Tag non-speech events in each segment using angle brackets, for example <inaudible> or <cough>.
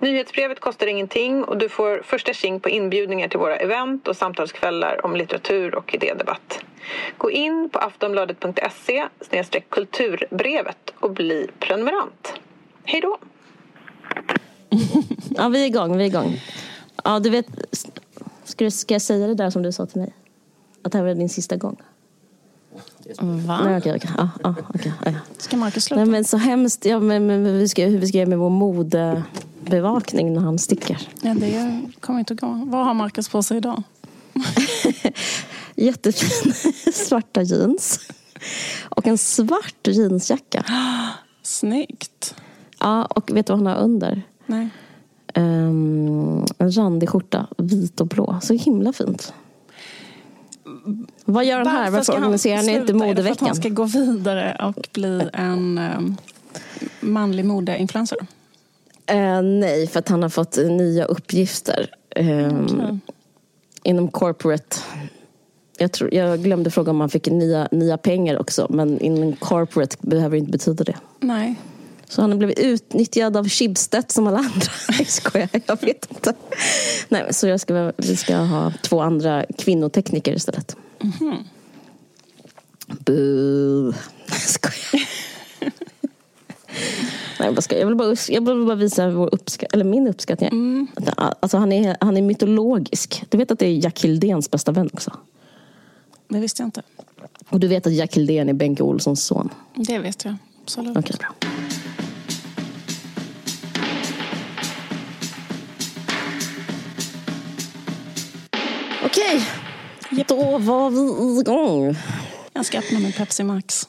Nyhetsbrevet kostar ingenting och du får första tjing på inbjudningar till våra event och samtalskvällar om litteratur och idédebatt. Gå in på aftonbladet.se kulturbrevet och bli prenumerant. Hej då! <laughs> ja, vi är igång, vi är igång. Ja, du vet, ska, du, ska jag säga det där som du sa till mig? Att det här var din sista gång? Va? Nej, okej, okej. Ja, ja, okej. Ja. Ska Marcus sluta? Nej, men så hemskt. Ja, men, men vi ska, hur vi ska göra med vår modebevakning när han sticker. Ja, det kommer inte att gå. Vad har Marcus på sig idag? <laughs> Jättefina <laughs> svarta jeans. Och en svart jeansjacka. <gasps> Snyggt. Ja, och vet du vad han har under? Nej. Um, en randig skjorta, vit och blå. Så himla fint. Vad gör han här? Varför organiserar han inte modeveckan? Är det för att han ska gå vidare och bli en um, manlig modeinfluencer? Uh, nej, för att han har fått nya uppgifter. Um, okay. Inom corporate jag, tror, jag glömde fråga om han fick nya, nya pengar också. Men inom corporate behöver inte betyda det. Nej. Så han har blivit utnyttjad av Schibsted som alla andra. <laughs> Jag skojar, jag vet inte. Nej, så jag ska, vi ska ha två andra kvinnotekniker istället. Mm -hmm. Bu. Jag skojar. <laughs> Nej, jag, ska, jag, vill bara, jag vill bara visa vår uppskatt, eller min uppskattning. Mm. Alltså, han, är, han är mytologisk. Du vet att det är Jack Hildéns bästa vän också? Det visste jag inte. Och du vet att Jack Hildén är Benke Olssons son? Det vet jag. Absolut. Okej, bra. Okej, yep. då var vi igång. Jag ska öppna min Pepsi Max.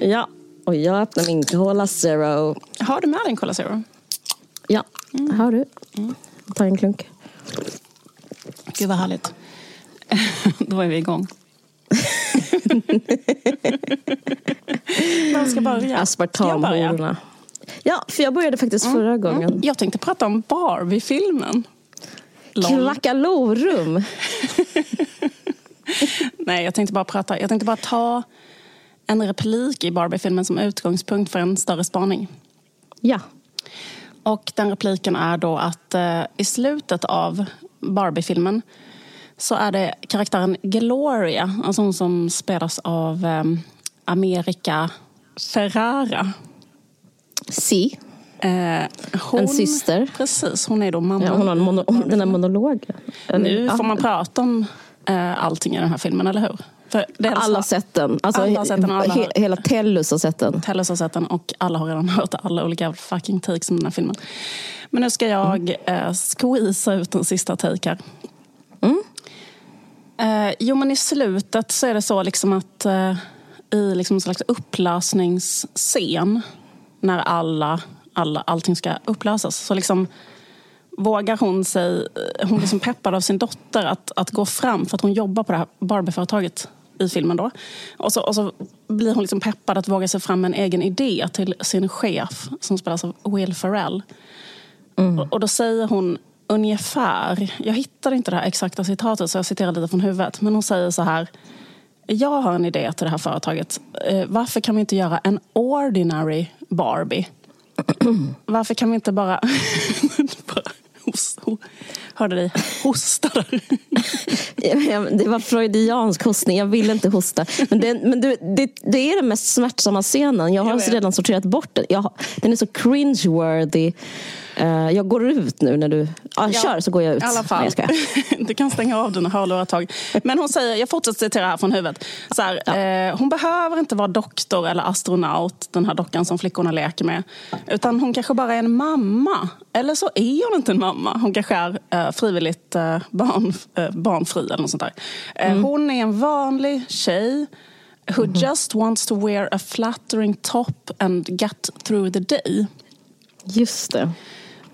Ja, och jag öppnar min Cola Zero. Har du med din Cola Zero? Ja, mm. har du. Mm. Ta en klunk. Gud vad härligt. <laughs> Då är vi igång. <laughs> Vem ska börja? Aspartamhororna. Ja, för jag började faktiskt mm. förra gången. Mm. Jag tänkte prata om Barbie-filmen. Klackalorum! <laughs> Nej, jag tänkte bara prata. Jag tänkte bara ta en replik i Barbie-filmen som utgångspunkt för en större spaning. Ja. Och den repliken är då att eh, i slutet av Barbie-filmen så är det karaktären Gloria, alltså hon som spelas av eh, America Ferrara. Si. Eh, hon, en syster. Precis, hon är då mamma. Ja, hon har mono, den här monologen. Nu får man prata om eh, allting i den här filmen, eller hur? För alla sett den. Alltså, alla sett den alla he, hela Tellus har sett den. Tellus har sett den och alla har redan <laughs> hört alla olika fucking takes om den här filmen. Men nu ska jag mm. eh, squeeza ut en sista take här. Mm. Eh, jo, men i slutet så är det så liksom att eh, i liksom en slags upplösningsscen när alla, alla, allting ska upplösas så liksom vågar hon sig, hon blir liksom peppad av sin dotter att, att gå fram för att hon jobbar på det här Barbie-företaget i filmen då. Och så, och så blir hon liksom peppad att våga sig fram med en egen idé till sin chef som spelas av Will Ferrell. Mm. Och, och, då säger hon ungefär, jag hittade inte det här exakta citatet så jag citerar lite från huvudet, men hon säger så här jag har en idé till det här företaget. Eh, varför kan vi inte göra en ordinary Barbie? <clears throat> Varför kan vi inte bara... <laughs> bara hörde dig hosta där. <laughs> det var freudiansk hostning, jag vill inte hosta. Men, det, men det, det, det är den mest smärtsamma scenen. Jag har jag redan sorterat bort den. Jag, den är så cringe-worthy. Uh, jag går ut nu när du... Ah, ja, kör så går jag ut. I alla fall. Nej, <laughs> du kan stänga av dina hörlurar ett tag. Men hon säger, jag fortsätter citera här från huvudet. Så här, ja. uh, hon behöver inte vara doktor eller astronaut, den här dockan som flickorna leker med. Utan hon kanske bara är en mamma. Eller så är hon inte en mamma. Hon kanske är uh, frivilligt barn, barnfri eller något sånt där. Mm. Hon är en vanlig tjej who mm. just wants to wear a flattering top and get through the day. Just det.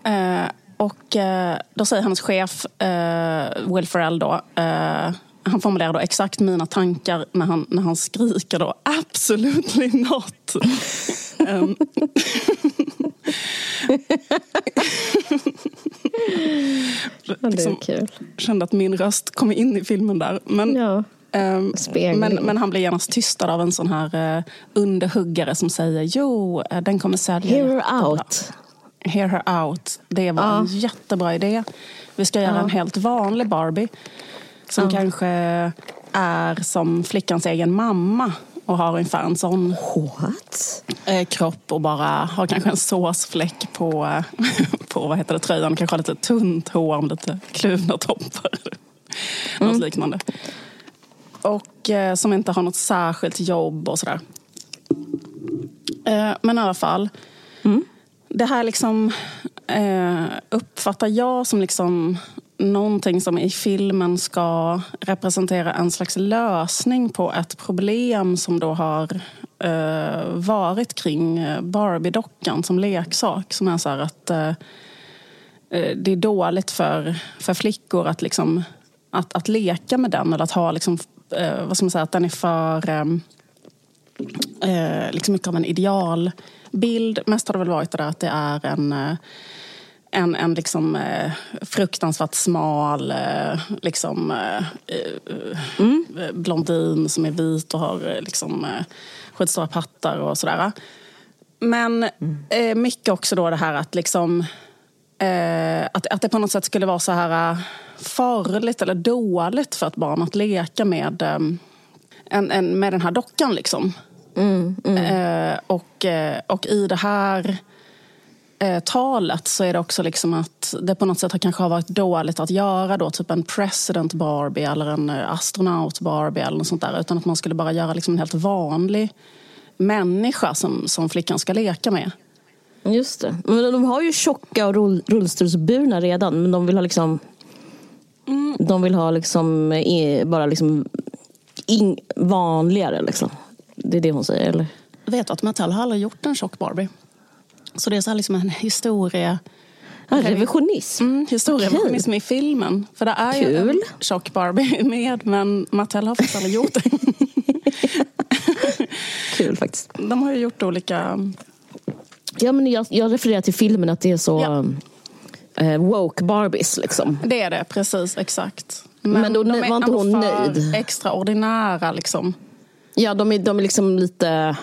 Eh, och eh, då säger hennes chef, eh, Will Ferrell då, eh, han formulerar då exakt mina tankar när han, när han skriker då absolutely not. <laughs> Är Liksom, kände att min röst kom in i filmen där. Men, Ja. Spegling. men, men han blir genast tystad av en sån här eh, underhuggare som säger jo, eh, den kommer sälja Hear jättebra." her out. Hear her out. Det var Ja. en jättebra idé. Vi ska göra Ja. en helt vanlig Barbie. Som kanske är som flickans egen mamma och har ungefär en sån What? eh, kropp och bara har kanske en såsfläck på, eh, <laughs> på vad heter det, tröjan. Kanske har lite tunt hår med lite kluvna toppar. <laughs> Något liknande. Och eh, som inte har något särskilt jobb och sådär. Eh, men i alla fall. Det här liksom eh, uppfattar jag som liksom någonting som i filmen ska representera en slags lösning på ett problem som då har eh, varit kring eh, Barbie-dockan som leksak. Som är så här att eh, eh, det är dåligt för, för flickor att, liksom, att, att leka med den eller att ha liksom, eh, vad ska man säga, att den är för eh, eh liksom mycket av en ideal idealbild. Mest har det väl varit det där att det är en, eh, en, en liksom, eh, fruktansvärt smal eh, liksom, eh, eh, blondin som är vit och har liksom, eh, skitstora pattar och sådär. Men eh, mycket också då det här att liksom att, att det på något sätt skulle vara så här farligt eller dåligt för ett barn att leka med, en, en, med den här dockan. Liksom. Eh, och, eh, och i det här eh, talet så är det också liksom att det på något sätt har kanske har varit dåligt att göra då typ en president Barbie eller en astronaut Barbie eller något sånt där. Utan att man skulle bara göra liksom en helt vanlig människa som, som flickan ska leka med. Just det. Men de har ju tjocka och rull, rullstolsburna redan. Men de vill ha liksom... De vill ha liksom bara liksom in, vanligare liksom. Det är det hon säger, eller? Vet att Mattel har aldrig gjort en tjock Barbie? Så det är så här liksom en historia... Ja, revisionism. Mm, historierevisionism i filmen. För det är ju en Kul. tjock Barbie <laughs> med, men Mattel har faktiskt aldrig gjort det. <laughs> Kul faktiskt. De har ju gjort olika... Ja, men jag, jag refererar till filmen att det är så Ja. eh, woke Barbies liksom. Det är det, precis. Exakt. Men då de var inte hon nöjd? extraordinära liksom. Ja, de är, de är liksom lite...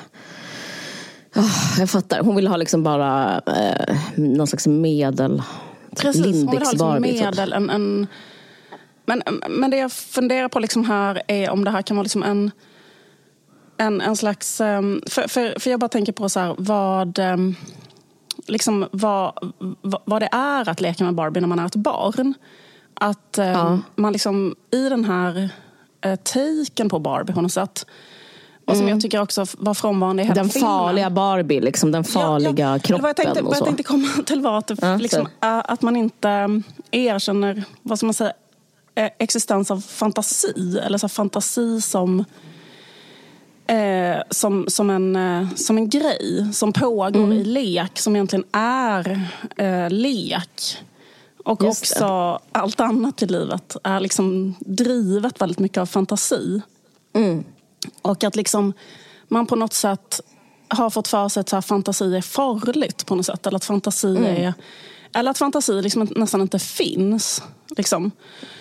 Ah, jag fattar. Hon vill ha liksom bara eh, någon slags medel... Precis, hon vill ha Lindex liksom Barbie. Typ. medel. En, en, men, men det jag funderar på liksom här är om det här kan vara liksom en, en, en slags... ehm, För, för, för jag bara tänker på så här, vad, ehm, liksom, vad, vad, vad det är att leka med Barbie när man är ett barn. Att ehm, Ja. man liksom i den här eh, taken på Barbie på något sätt och som jag tycker också var frånvarande i hela Mm. Den filmen. farliga Barbie, liksom. Den farliga ja, ja. kroppen Vad jag tänkte, och <laughs> vad jag tänkte komma till var att, det, Ja, liksom, att man inte ähm, erkänner vad ska man säga, eh, existens av fantasi. Eller så fantasi som, eh, som, som, en, eh, som en grej som pågår Mm. i lek. Som egentligen är eh, lek. Och Just också allt annat i livet är liksom drivet väldigt mycket av fantasi. Mm. Och att liksom man på något sätt har fått för sig att fantasi är farligt på något sätt. Eller att fantasi, Mm. är, eller att fantasi liksom nästan inte finns. Liksom.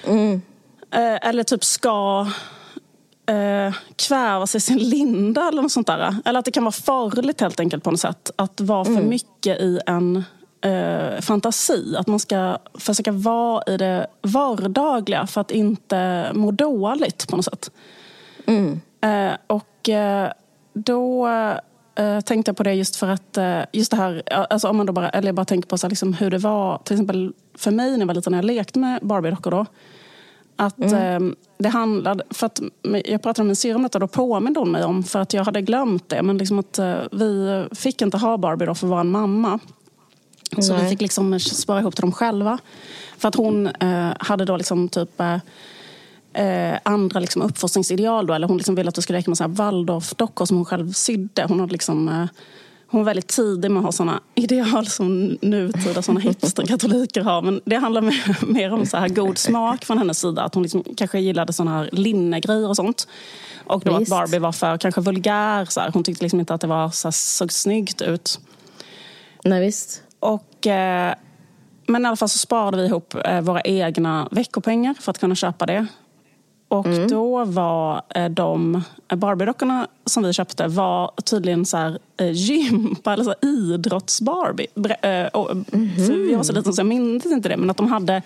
Mm. Eh, eller typ ska eh, kvävas i sin linda eller något sånt där. Eller att det kan vara farligt helt enkelt på något sätt. Att vara för mycket i en eh, fantasi. Att man ska försöka vara i det vardagliga för att inte må dåligt på något sätt. Eh, och eh, då eh, tänkte jag på det just för att, eh, just det här, alltså om man då bara, eller jag bara tänker på så här, liksom hur det var, till exempel för mig när jag var liten, när jag lekte med Barbie-dockor då. Att eh, det handlade, för att jag pratade med min syrra om detta, då påminde hon mig om, för att jag hade glömt det, men liksom att eh, vi fick inte ha Barbie då för vår mamma. Så Nej. vi fick liksom spara ihop till dem själva. För att hon eh, hade då liksom typ eh, andra liksom uppfostringsideal. Då, eller hon liksom ville att vi skulle leka med så här Waldorf-dockor som hon själv sydde. Hon hade liksom, eh, hon var väldigt tidig med att ha såna ideal som nutida såna hipsterkatoliker har. Men det handlar mer, <laughs> mer om så här god smak från hennes sida. Att hon liksom kanske gillade såna här linnegrejer och sånt. Och då Visst. att Barbie var för kanske vulgär. Så här. Hon tyckte liksom inte att det var så här, såg snyggt ut. Nej, visst. Och, eh, men i alla fall så sparade vi ihop eh, våra egna veckopengar för att kunna köpa det. Och mm. då var eh, de Barbie-dockorna som vi köpte var tydligen så här, eh, gympa <laughs> eller så här, idrotts-Barbie. Mm jag var så liten så jag minns inte det. Men att de hade,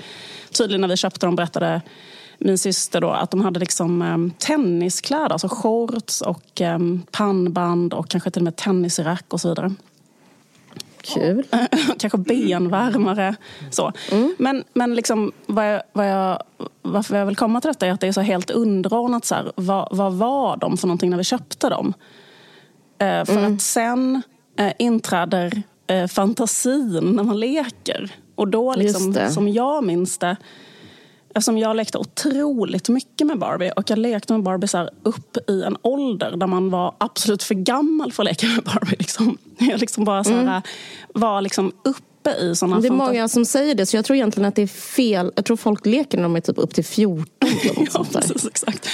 tydligen när vi köpte dem berättade min syster då att de hade liksom um, tenniskläder, alltså shorts och um, pannband och kanske till och med tennisrack och så vidare. Kul. <laughs> Kanske benvärmare. Så. Mm. Men, men liksom, vad jag, vad jag, varför jag vill komma till detta är att det är så helt underordnat. Så här, vad, vad var de för någonting när vi köpte dem? Eh, för mm. att sen eh, inträder eh, fantasin när man leker. Och då, liksom, som jag minns det, Eftersom jag lekte otroligt mycket med Barbie och jag lekte med Barbie så upp i en ålder där man var absolut för gammal för att leka med Barbie. Liksom. <laughs> Jag liksom bara så här, mm. var liksom upp uppe i sådana Det är många som säger det, så jag tror egentligen att det är fel. Jag tror folk leker när de är typ upp till 14. <laughs> ja, precis, exakt.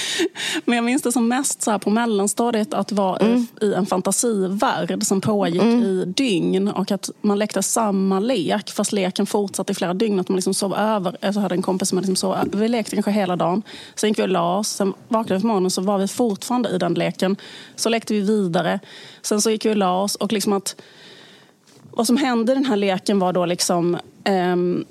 Men jag minns det som mest så på mellanstadiet att vara mm. i en fantasivärld som pågick mm. i dygn och att man lekte samma lek fast leken fortsatte i flera dygn. Att man liksom sov över. Jag hade en kompis som liksom sov Vi lekte kanske hela dagen. Sen gick vi och la oss. Sen vaknade vi på morgonen så var vi fortfarande i den leken. Så lekte vi vidare. Sen så gick vi och la oss. Och liksom att vad som hände i den här leken var då liksom um,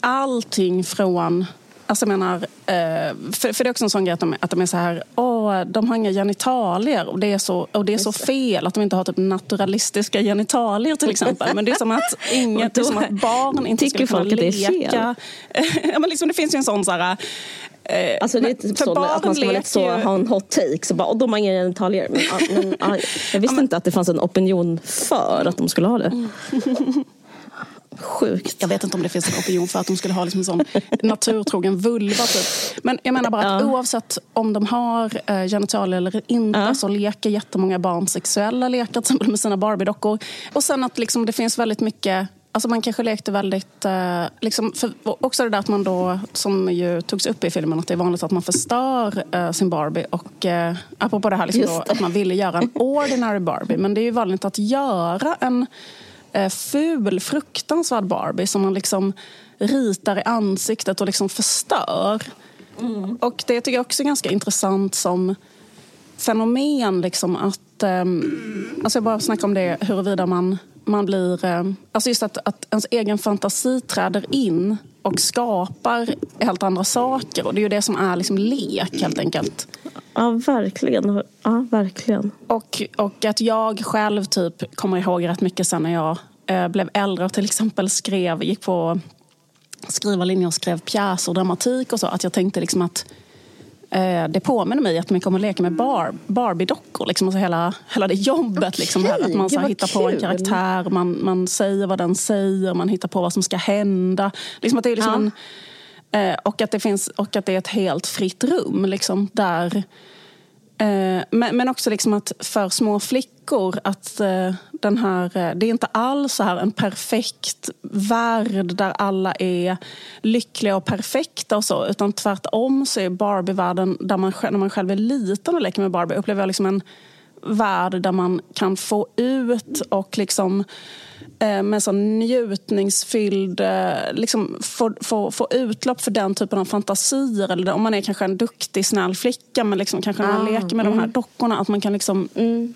allting från Alltså menar, eh, för, för det är också en sån grej att de, att de är så här, åh, de har inga genitalier och det är så, och det är så fel att de inte har typ naturalistiska genitalier till exempel. Men det är som att, <laughs> inget, det är som att barn inte ska kunna leka. Tycker folk att det är fel? <laughs> ja, men liksom, det finns ju en sån så här, Eh, alltså det är typ så att man ska lite så, ju... ha en hot take. Så bara, och de har inga genitalier. Men, men, <laughs> jag visste inte att det fanns en opinion för att de skulle ha det. Sjukt. Jag vet inte om det finns en opinion för att de skulle ha liksom en sån naturtrogen vulva. Typ. Men jag menar bara att ja. oavsett om de har eh, genitalier eller inte ja. så leker jättemånga barn sexuella lekar till exempel med sina Barbie-dockor. Och sen att liksom, det finns väldigt mycket Alltså man kanske lekte väldigt... Eh, liksom, också det där att man då, som ju togs upp i filmen, att det är vanligt att man förstör eh, sin Barbie. Och eh, apropå det här liksom då, att man ville göra en ordinary Barbie. Men det är ju vanligt att göra en ful, fruktansvärd Barbie som man liksom ritar i ansiktet och liksom förstör. Mm. Och det tycker jag också är ganska intressant som fenomen. Liksom, att, eh, alltså jag bara snackar om det huruvida man man blir... Eh, alltså just att, att ens egen fantasi träder in och skapar helt andra saker. Och det är ju det som är liksom lek helt enkelt. Ja, verkligen. Ja, verkligen. Och, och att jag själv typ kommer ihåg rätt mycket sen när jag eh, blev äldre och till exempel skrev, gick på skrivarlinjen och skrev pjäser och dramatik och så. Att jag tänkte liksom att Eh, det påminner mig jättemycket om att leka med bar, Barbie-dockor. Liksom, alltså hela, hela det jobbet. Liksom, okay, att man så här, hittar kul. på en karaktär, man, man säger vad den säger, man hittar på vad som ska hända. Liksom att det är liksom ja. en, eh, och, att det finns, och att det är ett helt fritt rum liksom, där Eh, men, men också liksom att för små flickor att eh, den här, eh, det är inte alls så här en perfekt värld där alla är lyckliga och perfekta och så. Utan tvärtom så är Barbie-världen, där man, när man själv är liten och leker med Barbie, upplever jag liksom en värld där man kan få ut och liksom Eh, med sån njutningsfylld, eh, liksom få, få, få utlopp för den typen av fantasier. Eller om man är kanske en duktig, snäll flicka men liksom kanske när man ah, leker med de här mm. dockorna. Att man kan liksom mm.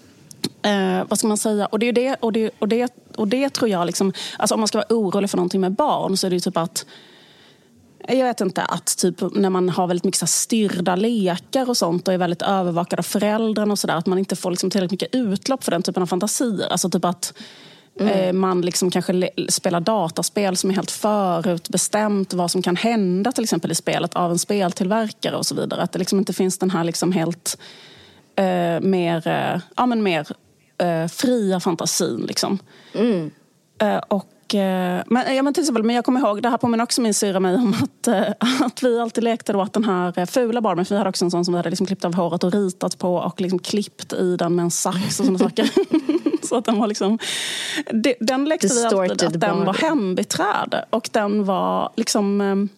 Eh, vad ska man säga? Och det, är det, och det, och det, och det tror jag, liksom, alltså om man ska vara orolig för någonting med barn så är det typ att jag vet inte, att typ när man har väldigt mycket så styrda lekar och sånt och är väldigt övervakad av föräldrarna och sådär, att man inte får liksom tillräckligt mycket utlopp för den typen av fantasier. Alltså typ att Mm. Eh, man liksom kanske spelar dataspel som är helt förutbestämt vad som kan hända till exempel i spelet av en speltillverkare och så vidare. Att det liksom inte finns den här liksom helt eh, mer, eh, ja, men mer eh, fria fantasin. Liksom. Mm. Eh, och men, ja, men, till exempel, men jag kommer ihåg, det här påminner också min syra mig om att, <laughs> att vi alltid lekte då att den här fula Barbien, för vi hade också en sån som vi hade liksom klippt av håret och ritat på och liksom klippt i den med en sax och sådana <laughs> saker. <laughs> så att den var liksom... Den lekte vi alltid att den var hembiträde. Och den var liksom...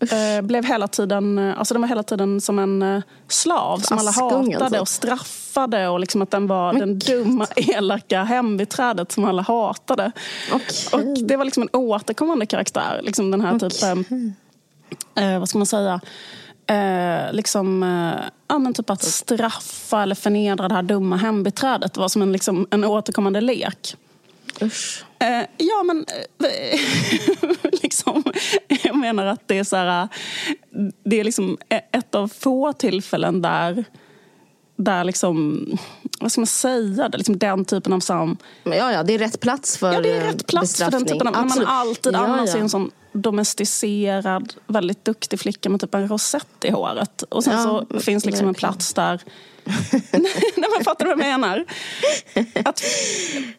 Eh, blev hela tiden, alltså den var hela tiden som en eh, slav som alla hatade alltså. och straffade. Och liksom att den var okay. den dumma, elaka hembiträdet som alla hatade. Okay. Och det var liksom en återkommande karaktär. Liksom den här okay. typen, eh, vad ska man säga, eh, liksom, eh, ja, men typ att straffa eller förnedra det här dumma hembiträdet. Det var som en, liksom, en återkommande lek. Usch. Eh, ja, men eh, <laughs> liksom, menar att det är så här, det är liksom ett av få tillfällen där där liksom, vad ska man säga, det, liksom den typen av sam... Ja, ja, det är rätt plats för Ja, det är rätt plats för den typen av... När man alltid ja, annars ja. är en sån domesticerad, väldigt duktig flicka med typ en rosett i håret. Och sen ja, så finns liksom en plats där <laughs> Nej, men fattar du vad jag menar? Att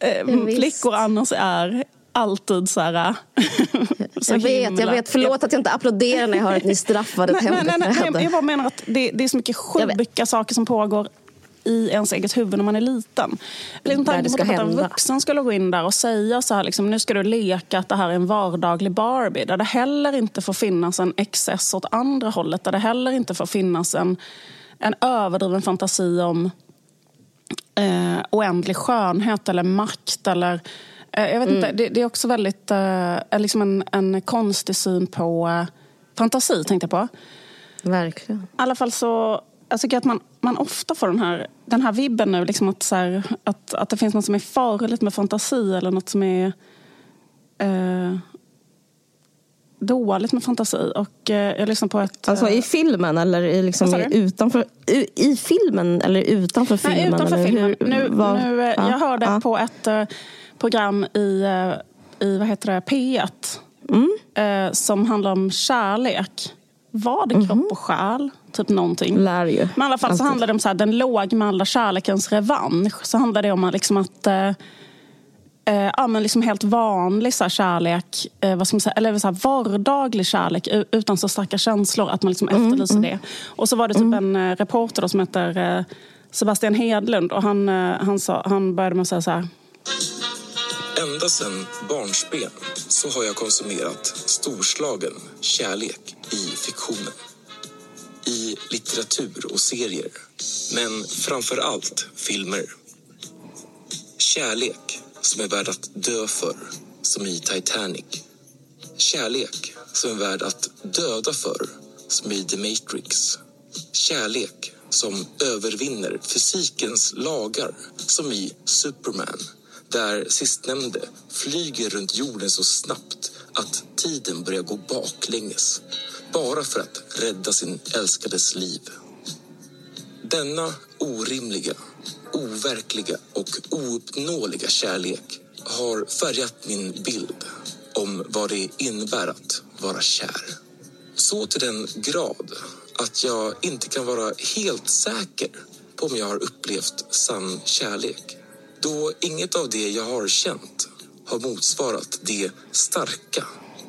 <laughs> eh, flickor annars är alltid så här... <laughs> så jag vet, jag vet. Förlåt att jag inte applåderar när jag hör att ni straffade ett nej, nej, nej, nej, Jag bara menar att det, det är så mycket sjuka saker som pågår i ens eget huvud när man är liten. Liksom tanken på att en vuxen skulle gå in där och säga så här, liksom, nu ska du leka att det här är en vardaglig Barbie. Där det heller inte får finnas en excess åt andra hållet. Där det heller inte får finnas en, en överdriven fantasi om eh, oändlig skönhet eller makt. Eller, jag vet mm. inte, det, det, är också väldigt eh, liksom en, en konstig syn på eh, fantasi, tänkte jag på. Verkligen. I alla fall så jag tycker att man, man ofta får den här, den här vibben nu. Liksom att, så här, att, att det finns något som är farligt med fantasi eller något som är eh, dåligt med fantasi. Och eh, jag lyssnade på ett... Alltså i filmen eller i, liksom i, utanför? I, I, filmen eller utanför filmen? Nej, utanför filmen. Hur, nu, var, nu, eh, ja, jag hörde ja. på ett uh, program i, uh, i vad heter det, P1 mm. uh, som handlar om kärlek. Var det kropp mhm. och själ? Typ någonting. Lär ju. Men i alla fall så handlar det om så här, den lågmälda kärlekens revansch. Så handlar det om liksom att eh, eh, ja, men liksom helt vanlig så här, kärlek, eh, vad ska man säga, eller så här, vardaglig kärlek utan så starka känslor. Att man liksom mm, efterlyser mm. det. Och så var det typ mm. en eh, reporter då, som heter eh, Sebastian Hedlund och han, eh, han, sa, han började med att säga så här. Ända sedan barnsben så har jag konsumerat storslagen kärlek i fiktionen i litteratur och serier, men framför allt filmer. Kärlek som är värd att dö för, som i Titanic. Kärlek som är värd att döda för, som i The Matrix. Kärlek som övervinner fysikens lagar, som i Superman där sistnämnde flyger runt jorden så snabbt att tiden börjar gå baklänges bara för att rädda sin älskades liv. Denna orimliga, overkliga och ouppnåeliga kärlek har färgat min bild om vad det innebär att vara kär. Så till den grad att jag inte kan vara helt säker på om jag har upplevt sann kärlek. Då inget av det jag har känt har motsvarat det starka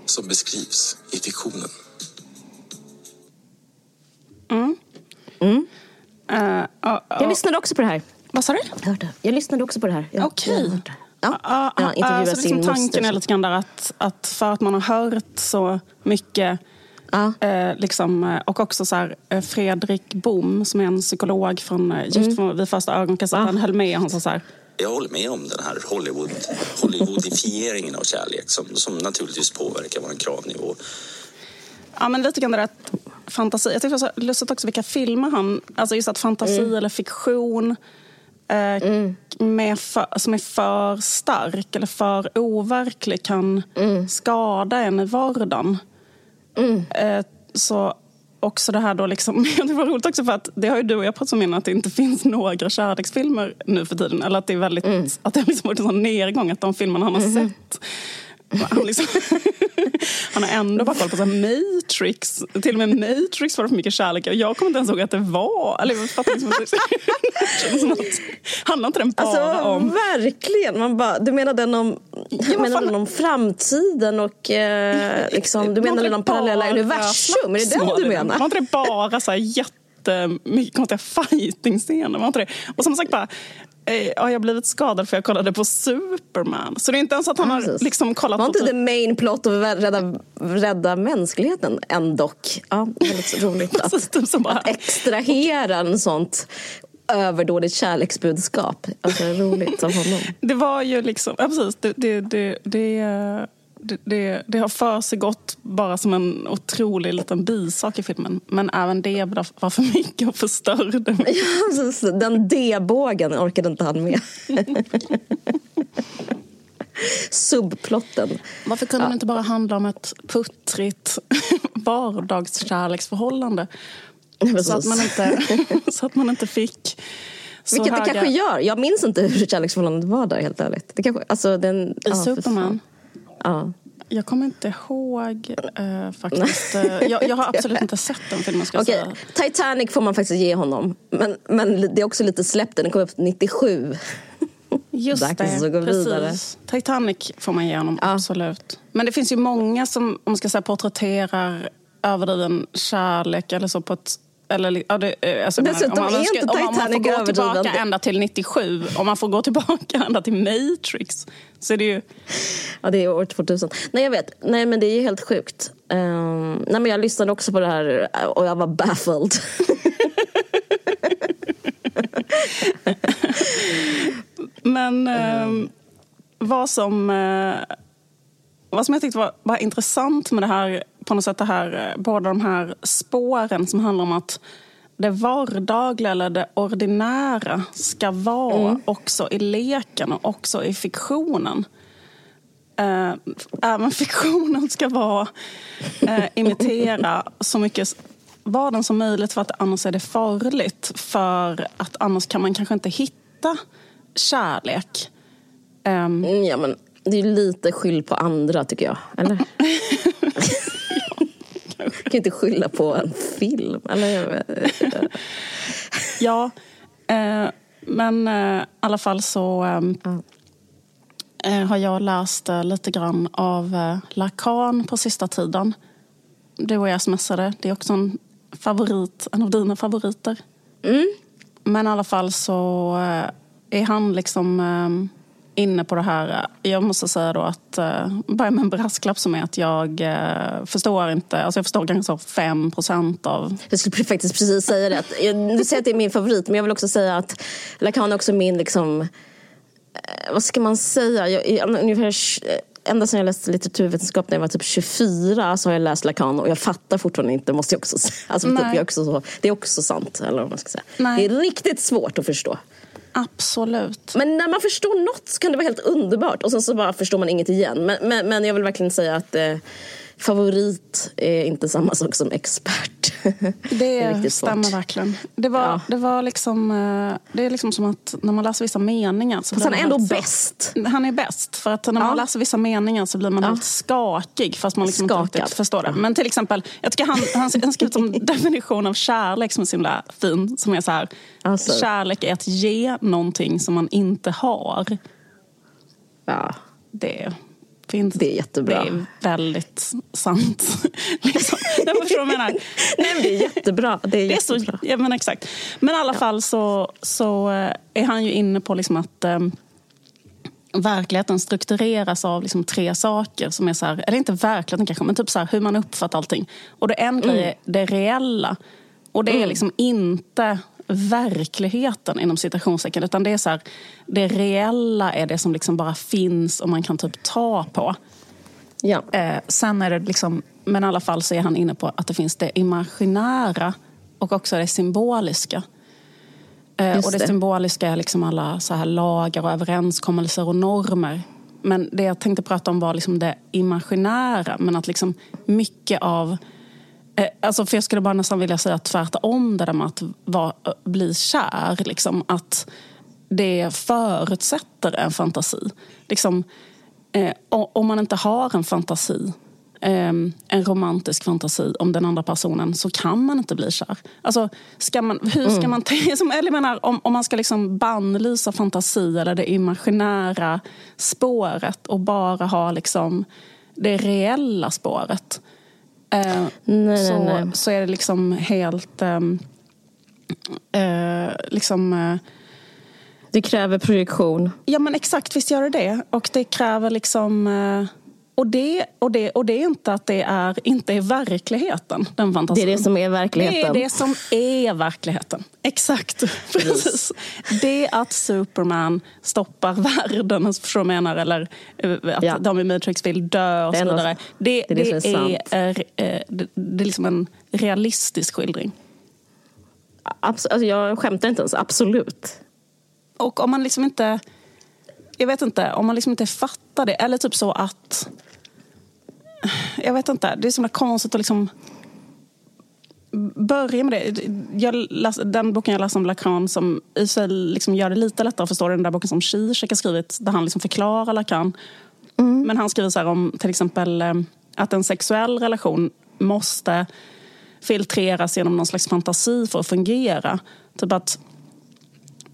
som beskrivs i fiktionen. Mm. Mm. Uh, uh, uh. Jag lyssnade också på det här. Vad sa du? Jag, hörde. jag lyssnade också på det här. Okej. Okay. Ja, ja, ja, intervjua uh, sin liksom Tanken är lite grann där att, att för att man har hört så mycket Ja. Eh, liksom, eh, och också så här, eh, Fredrik Bom som är en psykolog från just mm. från, vid första ögonkastet, han höll med. Han sa så här, jag håller med om den här Hollywood, Hollywoodifieringen av kärlek som, som naturligtvis påverkar vår kravnivå. Ja, men lite grann det där fantasi. Jag tycker det var så lustigt också vilka filmer han... Alltså just att fantasi mm. eller fiktion eh, mm. med för, som är för stark eller för overklig kan mm. skada en i vardagen. Mm. Eh, så också det här då liksom, <laughs> det var roligt också för att det har ju du och jag pratat om innan att det inte finns några kärleksfilmer nu för tiden. Eller att det är väldigt, mm. att det har liksom varit en sån nedgång att de filmerna han har mm. sett han, liksom, <laughs> han har ändå bara koll på så Matrix. Till och med Matrix var det för mycket kärlek. Jag kommer inte ens ihåg att det var. Eller jag fattar liksom <laughs> handlar inte den bara alltså, om... Verkligen. Man bara, du menar den om, ja, menar den om framtiden och eh, <laughs> liksom, du menar om parallella universum? Är det den du menar? Var inte det bara så här jätte jättemycket konstiga fighting-scener. Var inte det? Och som sagt bara, eh, har jag blivit skadad för jag kollade på Superman. Så det är inte ens att han har Precis. liksom kollat Var på... inte typ- the main plot att rädda, rädda mänskligheten ändå? Ja, väldigt roligt att, <laughs> Precis, typ att extrahera en sånt överdådigt kärleksbudskap. Alltså roligt av honom. <laughs> Det var ju liksom, ja precis, det, det, det, det, det, det, har för sig gått bara som en otrolig liten bisak i filmen. Men även det var för mycket och förstörde mig. Ja, så Den D-bågen orkade inte han med. <laughs> Subplotten. Varför kunde det inte bara handla om ett puttrigt <laughs> vardagskärleksförhållande? Så att, man inte, <laughs> så att man inte fick så Vilket höga... det kanske gör. Jag minns inte hur kärleksförhållandet var där helt ärligt. Det kanske, alltså den, I för Superman? Ja. Jag kommer inte ihåg eh, faktiskt. Eh, <laughs> jag, jag har absolut inte sett den filmen ska Okej, säga. Titanic får man faktiskt ge honom. Men, men det är också lite släppt. Den kom upp 97. Just <laughs> Dags det, precis. vidare. Titanic får man ge honom, Ja. absolut. Men det finns ju många som om man ska säga, porträtterar överdriven kärlek eller så på ett eller, ja, det, eh, alltså, jag menar, Dessutom om man, är inte om man får Titanic gå tillbaka ända till 97, om man får gå tillbaka <laughs> ända till Matrix, så är det ju... Ja, det är år 2000. Nej, jag vet. Nej, men det är ju helt sjukt. Ehm, nej, men jag lyssnade också på det här och jag var baffled. <laughs> Men eh, vad som... Eh, vad som jag tyckte var, var intressant med det här, på något sätt det här, eh, båda de här spåren som handlar om att det vardagliga eller det ordinära ska vara också i leken och också i fiktionen. Eh, även <laughs> fiktionen ska vara eh, imitera så mycket vardagen som möjligt för att annars är det farligt. För att annars kan man kanske inte hitta kärlek. Mm, ja, men det är lite skyll på andra, tycker jag. Eller? <laughs> Kan ju inte skylla på en film. Eller? Ja, eh, men eh, i alla fall så ehm, eh, har jag läst eh, lite grann av eh, Lacan på sista tiden. Du och jag smsade. Det är också en favorit, en av dina favoriter. Men i alla fall så eh, är han liksom eh, inne på det här. Jag måste säga då att, eh, börja med en brasklapp som är att jag eh, förstår inte, alltså jag förstår kanske så 5 procent av Jag skulle faktiskt precis säga det. Jag, du säger att det är min favorit, men jag vill också säga att Lacan är också min, liksom, eh, vad ska man säga? Jag, jag, ungefär, eh, ända sedan jag läste litteraturvetenskap när jag var typ 24 så har jag läst Lacan och jag fattar fortfarande inte, måste jag också säga. Alltså, typ, jag också så, det är också sant, eller vad man ska säga. Nej. Det är riktigt svårt att förstå. Absolut. Men när man förstår något så kan det vara helt underbart och sen så bara förstår man inget igen. Men, men, men jag vill verkligen säga att eh, favorit är inte samma sak som expert. Det, svårt. stämmer verkligen. Det var, Ja. det var liksom, eh, det är liksom som att när man läser vissa meningar så Fast han är ändå helt bäst. Så, han är bäst. För att när man Ja. läser vissa meningar så blir man helt skakig fast man liksom inte Skakad. riktigt förstår det. Men till exempel, jag tycker han, han, han skrivit som <laughs> definition av kärlek som är så himla fin. Som är så här, Alltså. kärlek är att ge någonting som man inte har. Ja. Det finns. Det är jättebra. Det är väldigt sant. <laughs> liksom. Jag förstår vad jag menar. <laughs> Nej, det är jättebra. Det är Det är så, ja, men exakt. Men i alla fall så, så eh, är han ju inne på liksom att eh, verkligheten struktureras av liksom tre saker. som är så här, Eller inte verkligheten kanske, men typ så här, hur man uppfattar allting. Och det en grej är det reella. Och det är liksom inte verkligheten inom citationstecken. Utan det är så här, det reella är det som liksom bara finns och man kan typ ta på. Ja. Eh, sen är det liksom, men i alla fall så är han inne på att det finns det imaginära och också det symboliska. Eh, och det, det. symboliska är liksom alla så här lagar och överenskommelser och normer. Men det jag tänkte prata om var liksom det imaginära. Men att liksom mycket av... Eh, alltså för jag skulle bara nästan vilja säga tvärtom det där med att vara, bli kär. Liksom, att det förutsätter en fantasi. Liksom, eh, om man inte har en fantasi, eh, en romantisk fantasi om den andra personen så kan man inte bli kär. Alltså, ska man, hur ska man tänka? <laughs> Eller menar, om, om man ska liksom bannlysa fantasi eller det imaginära spåret och bara ha liksom det reella spåret. Eh, nej, så, nej. så är det liksom helt... ehm, eh, liksom, eh, Det kräver projektion. Ja men exakt, visst gör det det. Och det kräver liksom... Och det, och det, och det är inte att det är, inte är verkligheten, den Det fantasin. är det som är Det är verkligheten. det som är verkligheten. Exakt. Precis. Det är att Superman stoppar världen, förstår du vad jag menar? Eller eh, att Ja. de i Matrix vill dö och Det så vidare. Det, det är det det, det är liksom en realistisk skildring. Abs- alltså, jag skämtar inte ens, absolut. Och om man liksom inte... Jag vet inte, om man liksom inte fattar det. Eller typ så att... Jag vet inte, det är så konstigt att liksom börja med det. Jag läs, den boken jag läste om Lacan som i sig liksom gör det lite lättare att förstå den där boken som Zizek har skrivit där han liksom förklarar Lacan. Men han skriver så här om till exempel eh, att en sexuell relation måste filtreras genom någon slags fantasi för att fungera. Typ att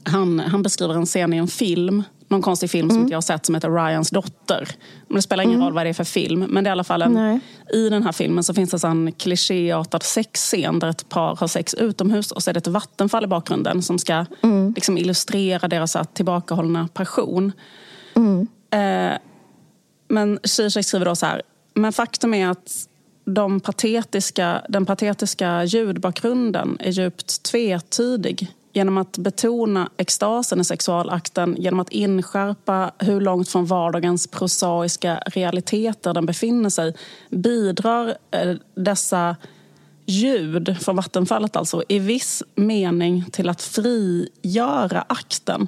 han, han beskriver en scen i en film, någon konstig film som inte jag har sett som heter Ryans dotter. Men det spelar ingen roll vad det är för film. Men det är i alla fall en, Nej. i den här filmen så finns det en klichéartad sexscen där ett par har sex utomhus och så är det ett vattenfall i bakgrunden som ska liksom, illustrera deras så här, tillbakahållna passion. Eh, men Zizek skriver då så här, men faktum är att de patetiska, den patetiska ljudbakgrunden är djupt tvetydig genom att betona extasen i sexualakten, genom att inskärpa hur långt från vardagens prosaiska realiteter den befinner sig, bidrar eh, dessa ljud från vattenfallet alltså i viss mening till att frigöra akten.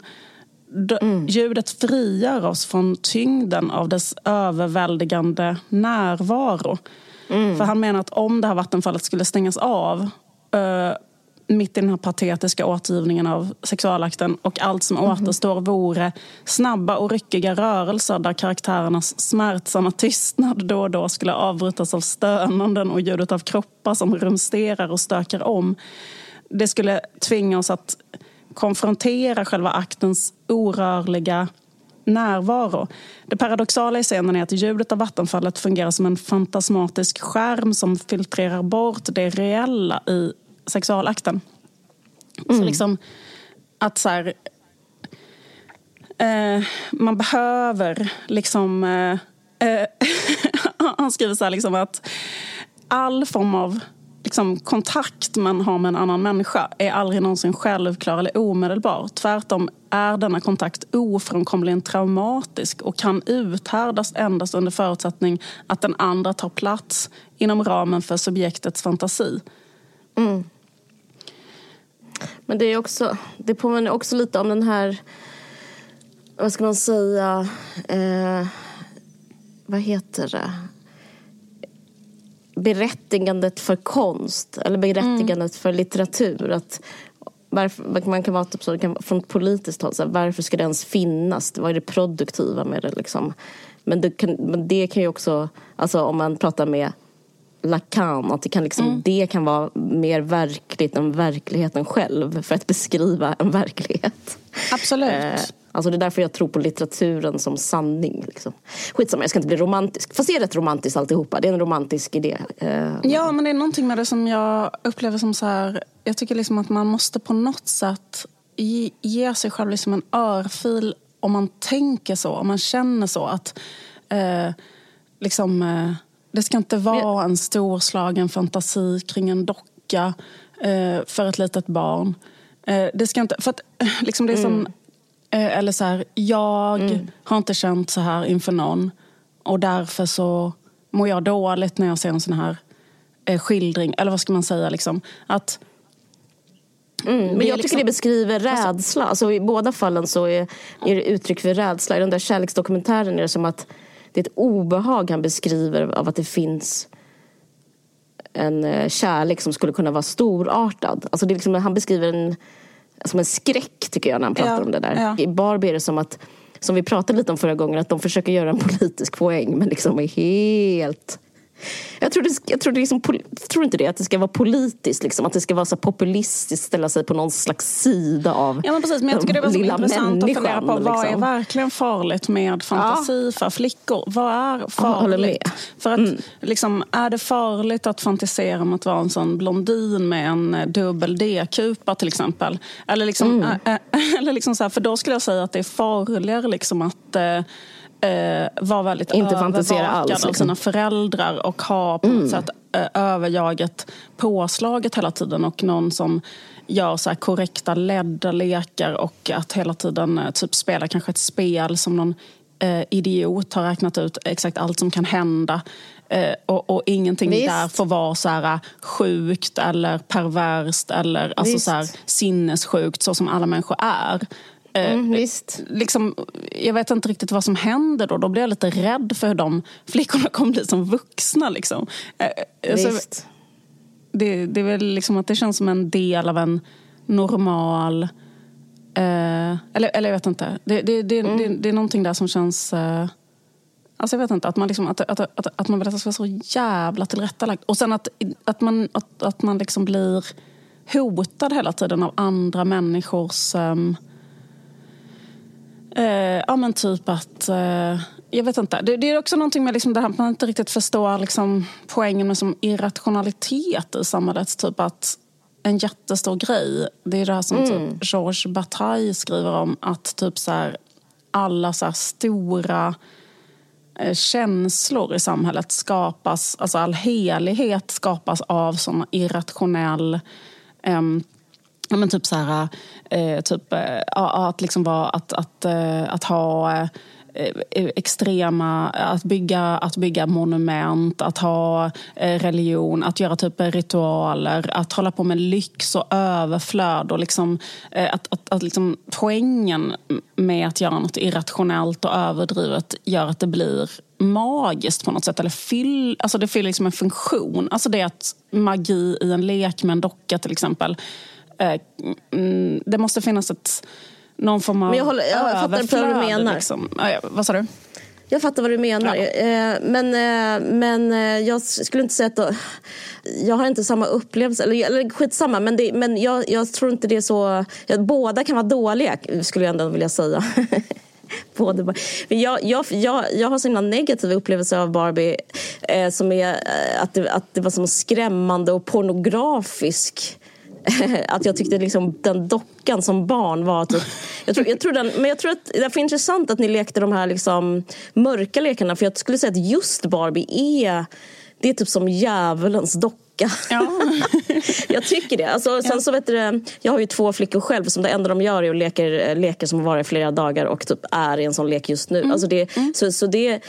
D- Ljudet frigör oss från tyngden av dess överväldigande närvaro. För han menar att om det här vattenfallet skulle stängas av eh, mitt i den här patetiska återgivningen av sexualakten och allt som återstår vore snabba och ryckiga rörelser där karaktärernas smärtsamma tystnad då och då skulle avbrytas av stönanden och ljudet av kroppar som rumsterar och stökar om. Det skulle tvinga oss att konfrontera själva aktens orörliga närvaro. Det paradoxala i scenen är att ljudet av vattenfallet fungerar som en fantasmatisk skärm som filtrerar bort det reella i sexualakten. Så liksom att så här, eh, man behöver liksom... Eh, eh, <laughs> han skriver så här liksom att all form av liksom, kontakt man har med en annan människa är aldrig någonsin självklar eller omedelbar. Tvärtom är denna kontakt ofrånkomligen traumatisk och kan uthärdas endast under förutsättning att den andra tar plats inom ramen för subjektets fantasi. Men det är också, det påminner också lite om den här, vad ska man säga, eh, vad heter det? Berättigandet för konst eller berättigandet för litteratur. Att varför, man kan vara typ så, kan, från ett politiskt håll, så här, varför ska det ens finnas? Vad är det produktiva med det? Liksom? Men, det kan, men det kan ju också, alltså om man pratar med Lacan, att det kan, liksom, det kan vara mer verkligt än verkligheten själv för att beskriva en verklighet. Absolut. Eh, alltså det är därför jag tror på litteraturen som sanning. Liksom. Skitsamma, jag ska inte bli romantisk. Fast det är rätt romantiskt alltihopa. Det är en romantisk idé. Eh, Ja, men det är någonting med det som jag upplever som så här... Jag tycker liksom att man måste på något sätt ge, ge sig själv liksom en örfil om man tänker så, om man känner så. att eh, liksom, eh, Det ska inte vara en storslagen fantasi kring en docka eh, för ett litet barn. Eh, det ska inte... För att, eh, liksom det är som... Eh, eller så här, jag har inte känt så här inför någon och därför så mår jag dåligt när jag ser en sån här eh, skildring. Eller vad ska man säga? Liksom? Att, Men Det är jag tycker liksom- det beskriver rädsla. Alltså, I båda fallen så är, är det uttryck för rädsla. I den där kärleksdokumentären är det som att det är ett obehag han beskriver av att det finns en eh, kärlek som skulle kunna vara storartad. Alltså det är liksom, han beskriver en, som en skräck tycker jag när han pratar Ja, om det där. ja. I Barbie är det som att, som vi pratade lite om förra gången, att de försöker göra en politisk poäng men liksom är helt Jag tror, det, jag, tror det liksom, jag tror inte det, att det ska vara politiskt, liksom, att det ska vara så populistiskt, ställa sig på någon slags sida av Ja men precis, men jag tycker det var så intressant att fundera på vad liksom. är verkligen farligt med fantasi ja. för flickor? Vad är farligt? Ja, för att, mm. liksom, är det farligt att fantisera om att vara en sån blondin med en eh, dubbel D-kupa till exempel? Eller liksom, mm. äh, äh, <laughs> eller liksom så här, för då skulle jag säga att det är farligare liksom att äh, eh, var väldigt inte fantisera alls, liksom. av sina föräldrar och ha på något mm. sätt eh, överjaget påslaget hela tiden och någon som gör så korrekta ledda lekar och att hela tiden eh, typ spela kanske ett spel som någon eh, idiot har räknat ut exakt allt som kan hända. Eh, och, och, ingenting Visst. där får vara så här sjukt eller perverst eller alltså så här, sinnessjukt så som alla människor är. Eh, mm, visst. Liksom, jag vet inte riktigt vad som händer då. Då blir jag lite rädd för hur de flickorna kommer bli som vuxna. Liksom. Eh, alltså. Det, det är väl liksom att det känns som en del av en normal... Eh, eller, eller jag vet inte. Det, det, det, mm. det, det är någonting där som känns... Eh, Alltså jag vet inte, att man, liksom, att, att, att, att man vill att det ska vara så jävla tillrättalagt. Och sen att, att man, att, att man liksom blir hotad hela tiden av andra människors um, Eh, ja men typ att, eh, jag vet inte. Det, det, är också någonting med liksom det här att man inte riktigt förstår liksom, poängen med som irrationalitet i samhället. Typ att en jättestor grej, det är det här som mm. typ Georges Bataille skriver om. Att typ så här, alla så stora eh, känslor i samhället skapas, alltså all helighet skapas av sån irrationell um, Ja, men typ så här, eh, typ, eh, att, liksom vara, att, att, eh, att ha eh, eh, extrema, att bygga, att bygga monument, att ha eh, religion, att göra typ ritualer, att hålla på med lyx och överflöd. Och liksom, eh, att, att, att liksom, poängen med att göra något irrationellt och överdrivet gör att det blir magiskt på något sätt. Eller fyll, alltså det fyller liksom en funktion. Alltså det att magi i en lek med en docka till exempel Eh, mm, det måste finnas ett, någon form av Men jag, håller, jag, jag fattar vad du menar. Liksom. Ja, vad sa du? Jag fattar vad du menar. Ja. Eh, men, eh, men jag skulle inte säga att... Jag har inte samma upplevelse. Eller, eller skitsamma, men, det, men jag, jag tror inte det är så... Båda kan vara dåliga, skulle jag ändå vilja säga. <laughs> Både, jag, jag, jag, jag har så himla negativa upplevelser av Barbie eh, som är att det, att det var som skrämmande och pornografisk <laughs> att jag tyckte liksom den dockan som barn var typ, jag tror, jag tror den, Men jag tror att det är intressant att ni lekte de här liksom mörka lekarna för jag skulle säga att just Barbie är det är typ som djävulens docka vecka. Ja. <laughs> jag tycker det. Alltså, sen ja. så vet du, jag har ju två flickor själv som det enda de gör är att leker, leker som varar i flera dagar och typ är i en sån lek just nu. Mm. Alltså det, mm. Så, så det,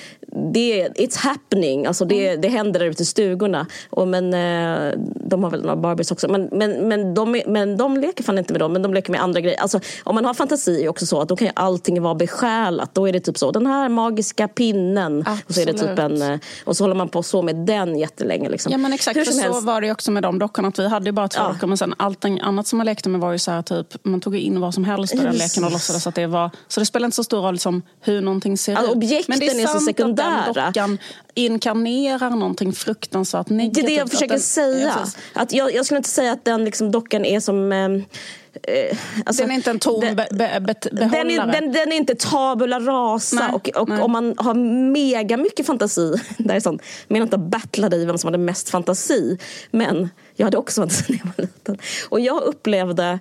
det, it's happening. Alltså det, mm. det händer där ute i stugorna. Och men, eh, de har väl några Barbies också. Men, men, men, de, men de leker fan inte med dem, men de leker med andra grejer. Alltså, om man har fantasi också så att då kan ju allting vara besjälat. Då är det typ så, den här magiska pinnen. Och så, är det typ en, eh, och så håller man på så med den jättelänge. Liksom. Ja men exakt, Hur som helst, var det också med de dockorna. Att vi hade ju bara två ja. dockor. Men sen allting annat som man lekte med var ju så här typ. Man tog in vad som helst i den leken och låtsades att det var. Så det spelar inte så stor roll liksom, hur någonting ser alltså, ut. Objekten men det är, är så sekundära. att den dockan inkarnerar någonting fruktansvärt negativt. Det är det jag försöker den, säga. Att jag, jag skulle inte säga att den liksom, dockan är som Eh, alltså, den är inte en tom den, be, be, be, behållare? Den är, den, den är inte tabula rasa. Nej, och, och om man har mega mycket fantasi. <laughs> Det är sånt. Jag menar inte att battla dig vem som hade mest fantasi. Men jag hade också fantasi när jag var liten. Och jag upplevde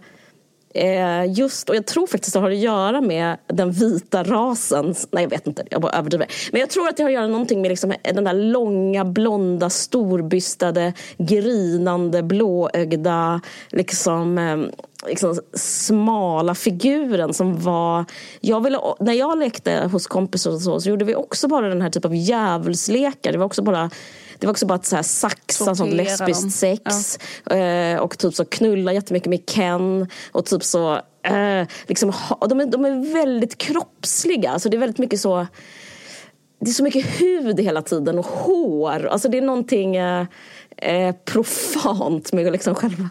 Eh, just, och jag tror faktiskt det har att göra med den vita rasen. Nej jag vet inte, jag bara överdriver. Men jag tror att det har att göra någonting med liksom den där långa, blonda, storbystade, grinande, blåögda, liksom, eh, liksom smala figuren som var... Jag ville, när jag lekte hos kompisar och så, så gjorde vi också bara den här typen av djävulslekar. Det var också bara det var också bara att så här saxa sånt lesbiskt sex. Ja. Eh, och typ så knulla jättemycket med Ken. Och typ så, eh, liksom, de, är, de är väldigt kroppsliga. Alltså det är väldigt mycket så det är så mycket hud hela tiden och hår. Alltså det är någonting eh, eh profant med liksom själva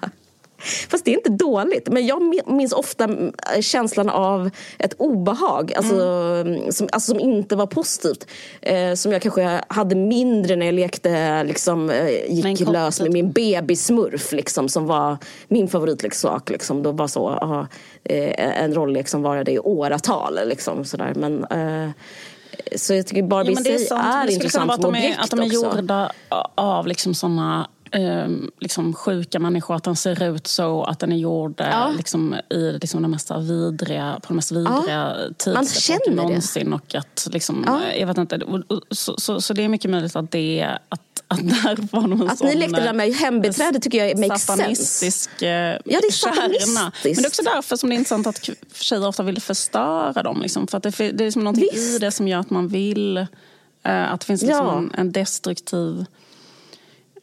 Fast det är inte dåligt. Men jag minns ofta mm, känslan av ett obehag. Alltså, mm. som, alltså som inte var positivt. Eh, som jag kanske hade mindre när jag lekte, liksom, eh, gick lös med min bebissmurf. Liksom, som var min favoritleksak. Liksom. Då var så, aha, eh, en rolllek som varade i åratal. Liksom, sådär. Men, eh, så jag tycker Barbie ja, är, är, är intressant som objekt Att de är gjorda av liksom såna eh, liksom sjuka människor, att den ser ut så, att den är gjord eh, ja. liksom, i liksom, den mest vidriga, på den mest vidriga ja. tidsepoken någonsin. Och att, liksom, ja. Jag vet inte, så, så, så, det är mycket möjligt att det att att där var någon Att sån, ni lekte där med hembiträde tycker jag makes satanistisk sense. Eh, ja, det är kärna. Men det är också därför som det är intressant att tjejer ofta vill förstöra dem. Liksom, för att det, det är liksom någonting Visst. i det som gör att man vill att det finns liksom ja. en, en destruktiv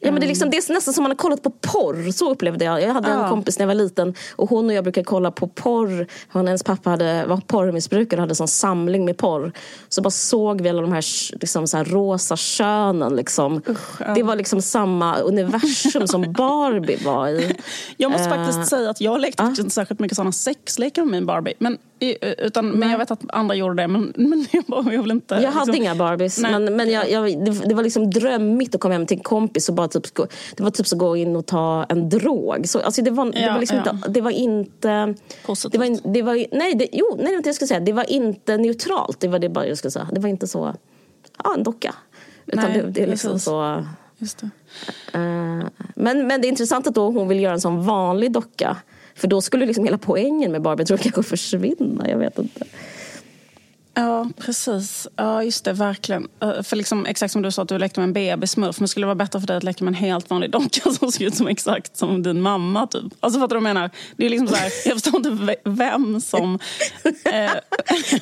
Ja, men det, är liksom, det är nästan som man har kollat på porr. Så upplevde jag. Jag hade ja. en kompis när jag var liten och hon och jag brukade kolla på porr. Hon, hennes pappa hade, var porrmissbrukare och hade en samling med porr. Så bara såg vi alla de här, liksom, så här rosa könen. Liksom. Usch, ja. Det var liksom samma universum som Barbie var i. <laughs> Jag måste uh, faktiskt säga att jag lekte uh. inte särskilt mycket sådana sexlekar med min Barbie. Men, utan, men jag vet att andra gjorde det. Men, men <laughs> jag, jag vill inte... Jag liksom, hade inga Barbies. Men, men jag, jag, det, det, var liksom drömmigt att komma hem till en kompis och bara typ, det var typ att gå in och ta en drog. Så, alltså det, var, det var liksom ja. inte... Det var inte Positivt. Det var, det var, nej, det, jo, nej, jag skulle säga. Det var inte neutralt. Det var det bara jag skulle säga. Det var inte så... Ja, en docka. Utan nej, det, det är liksom precis. så... Just det. Uh, men, men det är intressant att då hon vill göra en sån vanlig docka. För då skulle liksom hela poängen med Barbie tror jag kanske försvinna. Jag vet inte. Ja, precis. Ja, just det. Verkligen. För liksom, exakt som du sa, att du lekte med en bebissmurf. Men skulle det vara bättre för dig att leka med en helt vanlig docka <laughs> som ser ut som exakt som din mamma? Typ. Alltså fattar du vad jag menar? Det är liksom så här, jag förstår inte vem som eh, <laughs>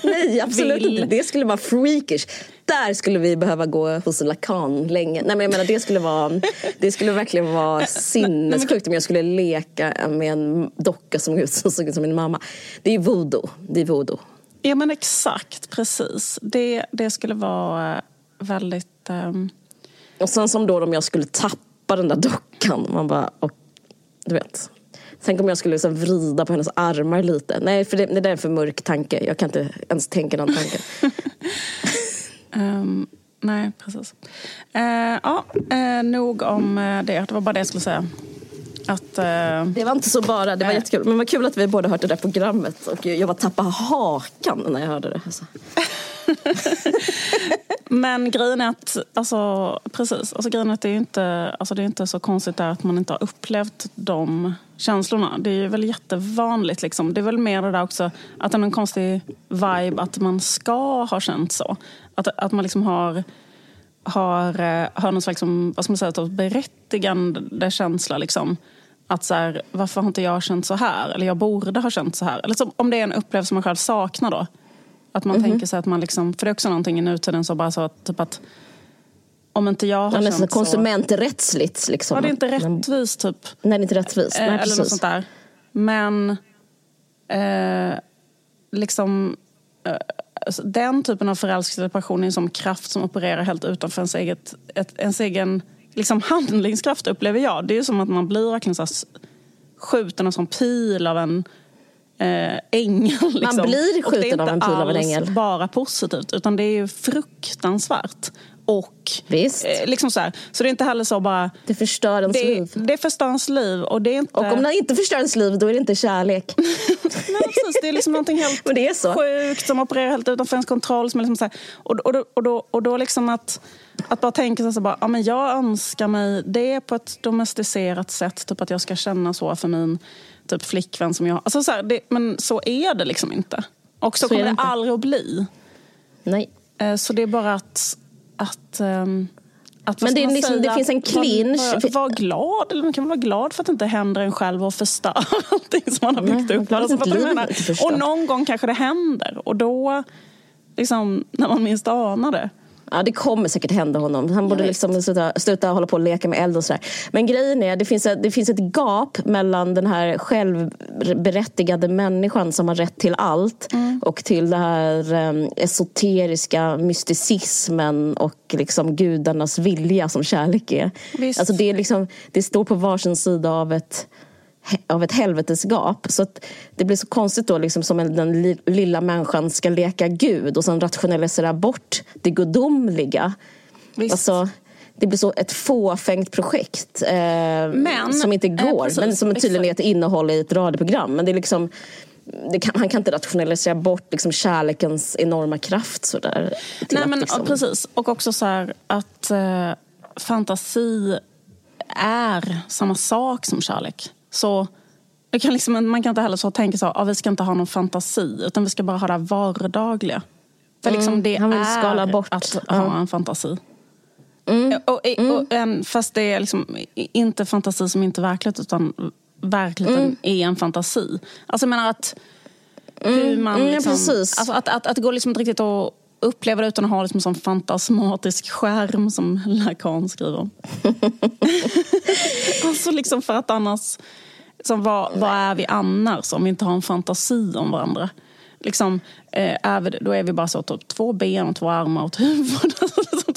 Nej, absolut vill... inte. Det skulle vara freakish. Där skulle vi behöva gå hos Lacan länge. Nej, men jag menar, det, skulle vara, det skulle verkligen vara sinnessjukt om jag skulle leka med en docka som såg ut som min mamma. Det är voodoo. Det är voodoo. Ja men exakt, precis. Det, det skulle vara eh, väldigt... Um... Och sen som då om jag skulle tappa den där dockan. Man bara, och, du vet. Tänk om jag skulle liksom vrida på hennes armar lite. Nej, för det, det där är en för mörk tanke. Jag kan inte ens tänka den tanken. um, <laughs> <laughs> nej, precis. Uh, ja, uh, nog om det. Det var bara det jag skulle säga. Att, uh, det var inte så bara, det var jättekul. Men vad kul att vi båda hört det där programmet. Och jag var tappa hakan när jag hörde det. Alltså. <laughs> Men grejen är att, alltså, precis, alltså, grejen är att det är inte, alltså, det är inte så konstigt där att man inte har upplevt de känslorna. Det är väl jättevanligt. Liksom. Det är väl mer det där också att det är en konstig vibe att man ska ha känt så. Att, att man liksom har har, eh, har någon slags liksom, vad ska man säga, berättigande känsla. Liksom. Att så här, varför har inte jag känt så här? Eller jag borde ha känt så här. Eller så, om det är en upplevelse man själv saknar då. Att man mm -hmm. tänker sig att man liksom, för det är också någonting i nutiden som bara så typ att om inte jag har ja, känt så... Konsumenträttsligt liksom. Ja, det är inte rättvist typ. Nej, det är inte rättvist. Nej, eller något sånt där. Men eh, liksom eh, Alltså, den typen av förälskelsepassion är en sån kraft som opererar helt utanför ens, eget, ett, ens egen liksom handlingskraft upplever jag. Det är som att man blir verkligen så skjuten av en pil av en eh, ängel. Liksom. Man blir skjuten av en pil av en ängel. det är inte alls bara positivt utan det är ju fruktansvärt. Och Visst. Eh, liksom så, här. så det är inte heller så bara... Det förstör ens det, liv. Det förstör ens liv. Och, det är inte... och om det inte förstör ens liv, då är det inte kärlek. <laughs> Nej, precis. Det är liksom någonting helt <laughs> det är så. sjukt som opererar helt utanför ens kontroll. Som är liksom så här. Och, och, då, och, då, och då liksom att, att bara tänka sig så ja, men jag önskar mig det på ett domesticerat sätt. Typ att jag ska känna så för min typ flickvän som jag alltså så här, det, Men så är det liksom inte. Och så, så kommer det, det aldrig att bli. Nej. Eh, så det är bara att att, um, Men det, liksom, det finns en clinch. Var, var, glad, eller man kan vara glad för att det inte händer en själv och förstör <laughs> allting som man har byggt Nej, upp. Alltså, och någon gång kanske det händer. Och då, liksom, när man minst anar det, Ja, det kommer säkert hända honom. Han borde liksom sluta, sluta hålla på och leka med eld och sådär. Men grejen är, det finns, det finns ett gap mellan den här självberättigade människan som har rätt till allt mm. och till den här um, esoteriska mysticismen och liksom gudarnas vilja som kärlek är. Alltså det, är liksom, det står på varsin sida av ett av ett helvetesgap. Så att det blir så konstigt då, liksom, som den lilla människan ska leka Gud och sen rationalisera bort det gudomliga. Visst. Alltså, det blir så ett fåfängt projekt eh, men, som inte går. Eh, precis, men som tydligen är ett innehåll i ett radioprogram. Men det är liksom kan, han kan inte rationalisera bort liksom kärlekens enorma kraft sådär. Nej, men, liksom... Precis, och också så här att eh, fantasi är samma sak som kärlek. Så kan liksom, man kan inte heller så tänka så att vi ska inte ha någon fantasi utan vi ska bara ha det vardagliga. För liksom mm, det han vill är skala bort. att ha ja. en fantasi. Mm. Och, och, mm. och, en, fast det är liksom inte fantasi som inte är verklighet utan verkligheten mm. är en fantasi. Alltså jag menar att hur mm. man liksom, precis. Alltså att, att, att det går liksom inte riktigt att uppleva det utan att ha liksom en sån fantasmatisk skärm som Lacan skriver <laughs> alltså liksom för att annars, liksom, vad, vad är vi annars om vi inte har en fantasi om varandra? Liksom, eh, är då är vi bara så typ, två ben och två armar och ett huvud.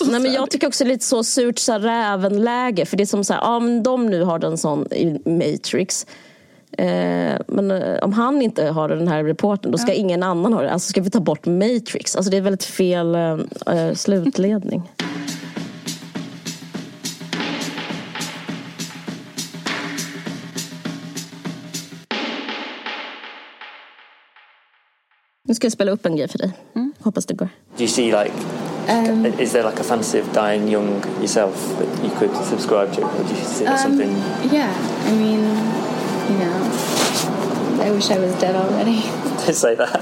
Nej, men jag tycker också lite så surt så räven-läge. För det är som så här, ja, men de nu har en sån i Matrix. Eh, men eh, om han inte har den här reporten då ska ja. ingen annan ha det. Alltså ska vi ta bort Matrix? Alltså det är väldigt fel eh, eh slutledning. Nu ska jag spela upp en grej för dig. Mm. Hoppas det går. Do you see like um, is there like a fantasy of dying young yourself that you could subscribe to? Or do you see um, something? Yeah, I mean, you know, I wish I was dead already. <laughs> <laughs> to say that.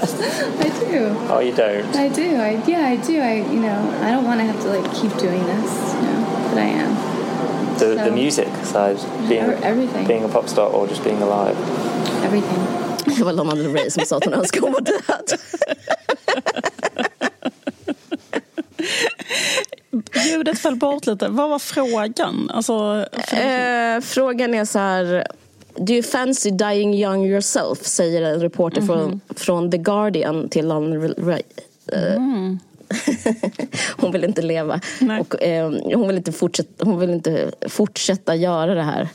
I do. Oh, you don't. I do. I yeah, I do. I you know, I don't want to have to like keep doing this. You know, but I am. The so, the music side, being everything, being a pop star or just being alive. Everything. Det var Lana Del Rey som sa att hon önskade hon var död. Ljudet föll bort lite. Vad var frågan? Alltså, eh, frågan är så här... Do you fancy dying young yourself? Säger en reporter mm -hmm. från, från The Guardian till Lana Del Rey. Mm. <laughs> hon vill inte leva. Och, eh, hon, vill inte fortsätta, hon vill inte fortsätta göra det här.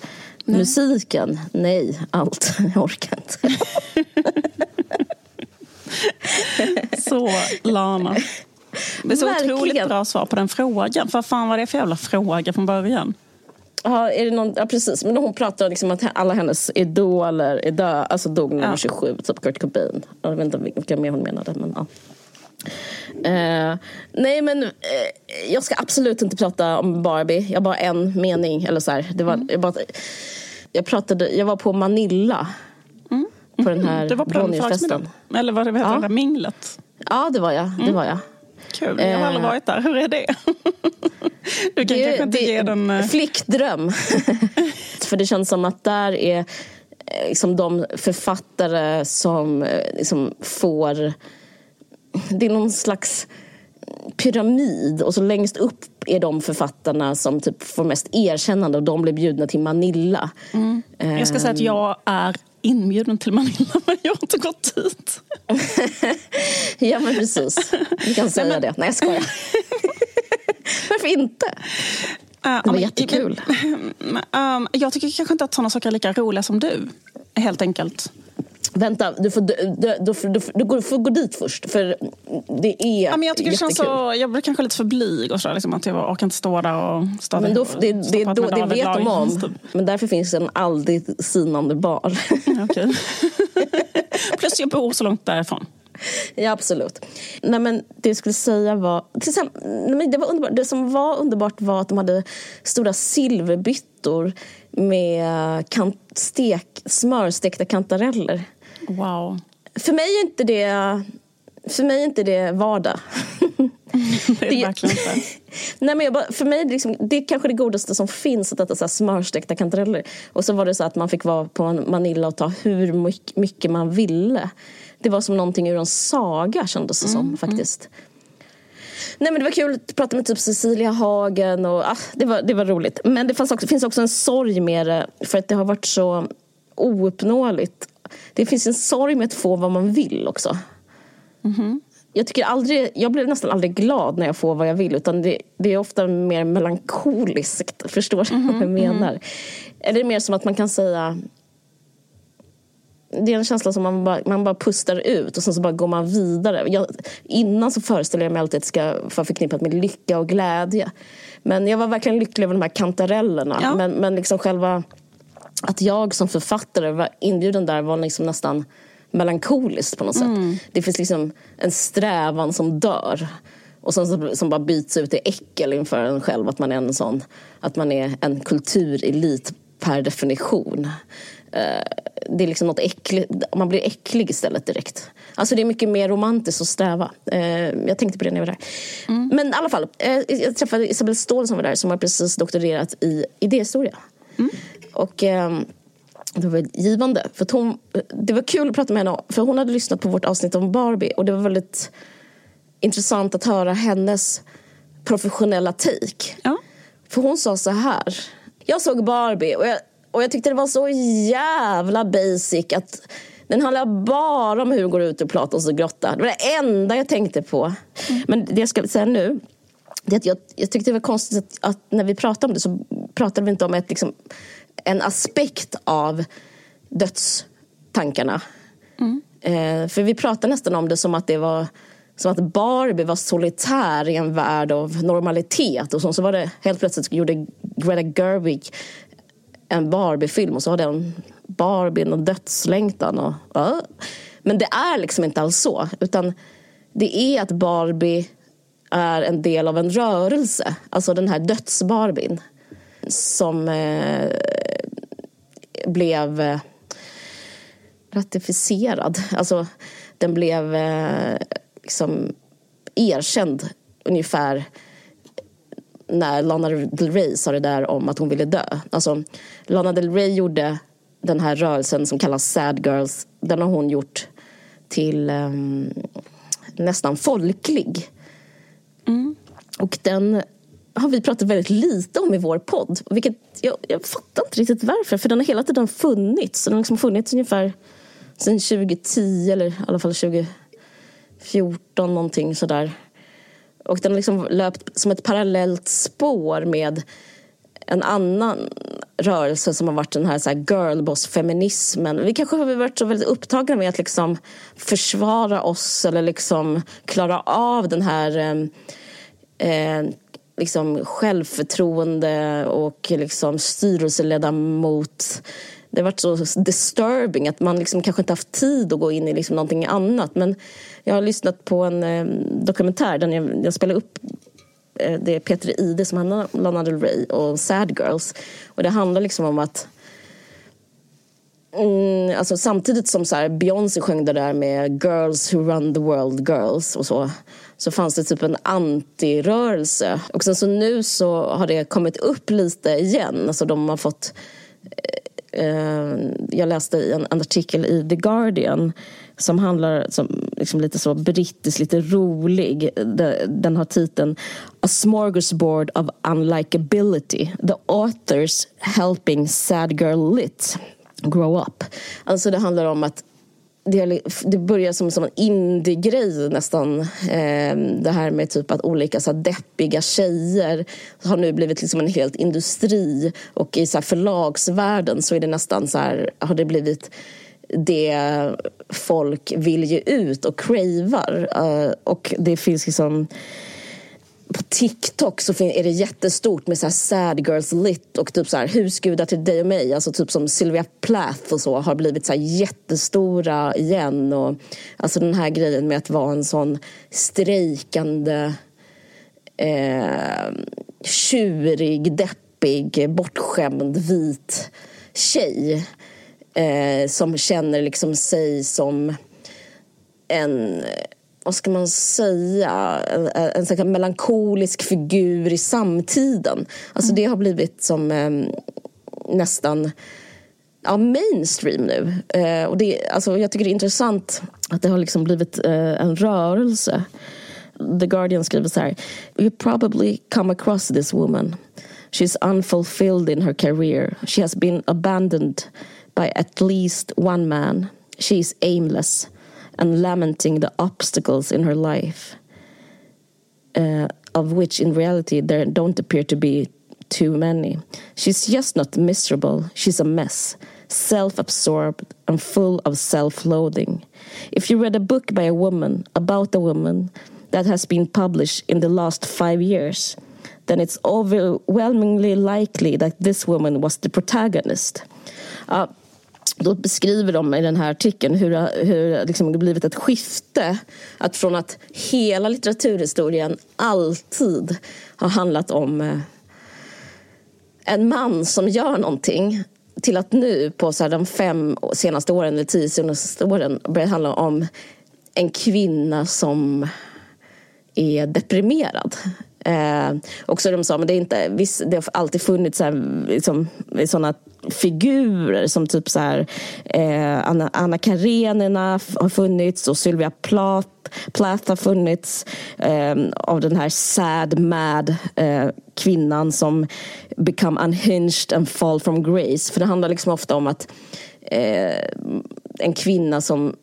Nej. Musiken, nej. Allt. <laughs> Jag orkar inte. <laughs> så Lana. Det är så Verkligen. otroligt bra svar på den frågan. Vad fan var det för jävla fråga från början? Ja, är det någon, ja precis. Men hon pratar liksom att alla hennes idoler är döda. Alltså dog när hon var 27, typ Kurt Cobain. Jag vet inte vilka mer hon menade. Men, ja. Uh, nej men uh, jag ska absolut inte prata om Barbie. Jag har bara en mening. Eller så här. Det var, mm. jag, bara, jag, pratade, jag var på Manila. Mm. På den här på den Eller var det, vad heter ja. det minglet? Ja det var jag. Det mm. var jag. Kul, jag har aldrig varit där. Hur är det? <laughs> Du kan det, kanske inte det, ge den... Eh, flickdröm. <laughs> För det känns som att där är liksom de författare som liksom får det är någon slags pyramid och så längst upp är de författarna som typ får mest erkännande och de blir bjudna till Manila. Mm. Jag ska säga att jag är inbjuden till Manila men jag har inte gått dit. ja men precis, du kan säga men... det. Nej jag skojar. Varför inte? Uh, det var jättekul. Um, jag tycker kanske inte att sådana saker är lika roliga som du. Helt enkelt. Vänta, du får, du, får gå dit först. För det är ja, men Jag tycker det känns så, jag blir kanske lite för blyg och så, liksom, att jag orkar inte stå där och stå men då, det, det, då, det vet de om. Typ. Men därför finns det en aldrig sinande bar. Okay. <laughs> Plus jag bor så långt därifrån. Ja, absolut. Nej, men det jag skulle säga var... Till exempel, nej, det, var underbart. det som var underbart var att de hade stora silverbyttor med kant, stek, smörstekta kantareller. Wow. För mig är inte det, för mig är inte det vardag. <laughs> det är det, verkligen inte. <laughs> Nej, men bara, för mig liksom, det är kanske det godaste som finns, att äta så här smörstekta kantareller. Och så var det så att man fick vara på Manila och ta hur mycket man ville. Det var som någonting ur en saga kändes det mm, som mm. faktiskt. Mm. Nej men det var kul att prata med typ Cecilia Hagen och ah, det, var, det var roligt. Men det också, finns också en sorg med det för att det har varit så ouppnåeligt det finns en sorg med att få vad man vill också. Mm-hmm. Jag, tycker aldrig, jag blir nästan aldrig glad när jag får vad jag vill utan det, det är ofta mer melankoliskt. Förstår du mm-hmm. vad jag mm-hmm. menar? Mm-hmm. Eller mer som att man kan säga det är en känsla som man bara, man bara pustar ut och sen så bara går man vidare. Jag, innan så föreställer jag mig alltid att det ska vara förknippat med lycka och glädje. Men jag var verkligen lycklig över de här kantarellerna. Ja. Men, men liksom själva att jag som författare var inbjuden där var liksom nästan melankoliskt på något sätt. Det finns liksom en strävan som dör. Och sen som bara byts ut i äckel inför en själv att man är en sån, att man är en kulturelit per definition. Eh, det är liksom något äckligt, man blir äcklig istället direkt. Alltså det är mycket mer romantiskt att sträva. Eh, jag tänkte på det när jag var där. Men i alla fall, eh, jag träffade Isabelle Ståhl som var där som har precis doktorerat i idéhistoria. Och ehm, det var väldigt givande. För hon, det var kul att prata med henne för hon hade lyssnat på vårt avsnitt om Barbie och det var väldigt intressant att höra hennes professionella take. Ja. För hon sa så här. Jag såg Barbie och jag, och jag tyckte det var så jävla basic att den handlar bara om hur det går ut ur Platons grotta. Det var det enda jag tänkte på. Men det jag ska säga nu det att jag, jag tyckte det var konstigt att, att när vi pratade om det så pratade vi inte om ett, liksom, en aspekt av dödstankarna. Eh, för vi pratade nästan om det som att det var som att Barbie var solitär i en värld av normalitet. Och så, så var det helt plötsligt gjorde Greta Gerwig en Barbie-film och så har den Barbien och dödslängtan. Och, ja. Men det är liksom inte alls så. Utan det är att Barbie är en del av en rörelse. Alltså den här dödsbarbin. Som eh, blev eh, ratificerad. Alltså den blev eh, liksom erkänd ungefär när Lana Del Rey sa det där om att hon ville dö. Alltså, Lana Del Rey gjorde den här rörelsen som kallas Sad Girls. Den har hon gjort till ehm, nästan folklig. Och den har vi pratat väldigt lite om i vår podd. Vilket jag, jag fattar inte riktigt varför. För den har hela tiden funnits. Den har liksom funnits ungefär sedan 2010 eller i alla fall 2014 någonting sådär. Och den har liksom löpt som ett parallellt spår med en annan rörelse som har varit den här, så här girlboss-feminismen. Vi kanske har varit så väldigt upptagna med att liksom försvara oss eller liksom klara av den här eh, eh, liksom självförtroende och liksom styrelseledamot. Det har varit så disturbing att man liksom kanske inte haft tid att gå in i liksom någonting annat. Men jag har lyssnat på en eh, dokumentär där jag, jag spelar upp eh, det är Peter Ide som handlar om Lana Del Rey och Sad Girls. Och det handlar liksom om att Mm, alltså samtidigt som så här Beyoncé sjöng det där med Girls who run the world girls och så så fanns det typ en antirörelse. Och sen så nu så har det kommit upp lite igen. Alltså de har fått eh, jag läste i en, en artikel i The Guardian som handlar som liksom lite så brittisk, lite rolig. Den har titeln A smorgasbord of unlikability. The authors helping sad girl lit grow up. Alltså det handlar om att det, det börjar som, som en indie-grej nästan. Eh, det här med typ att olika så här, deppiga tjejer har nu blivit liksom en helt industri. Och i så här, förlagsvärlden så är det nästan så här, har det blivit det folk vill ge ut och cravar. Eh, och det finns liksom på TikTok så är det jättestort med så här sad girls lit och typ så här husgudar till dig och mig. Alltså typ som Sylvia Plath och så har blivit så här jättestora igen. Och, alltså den här grejen med att vara en sån strejkande eh, tjurig, deppig, bortskämd vit tjej. Eh, som känner liksom sig som en vad ska man säga, en, en, en melankolisk figur i samtiden. Alltså det har blivit som eh, nästan ja, mainstream nu. Eh, och det, alltså, jag tycker det är intressant att det har liksom blivit eh, en rörelse. The Guardian skriver så här. You probably come across this woman. She's unfulfilled in her career. She has been abandoned by at least one man. She is aimless and lamenting the obstacles in her life, uh, of which in reality there don't appear to be too many. She's just not miserable, she's a mess. self-absorbed and full of self-loathing. If you read a book by a woman about a woman that has been published in the last five years, then it's overwhelmingly likely that this woman was the protagonist. Ja, då beskriver de i den här artikeln hur, hur liksom det blivit ett skifte. Att från att hela litteraturhistorien alltid har handlat om eh, en man som gör någonting till att nu på så de fem senaste åren eller tio senaste åren börjar handla om en kvinna som är deprimerad. Eh, också de sa, men det, är inte, visst, det har alltid funnits så här, liksom, sådana figurer som typ så här, eh, Anna, Anna Karenina har funnits och Sylvia Plath, Plath har funnits eh, av den här sad, mad eh, kvinnan som become unhinged and fall from grace. För det handlar liksom ofta om att eh, en kvinna som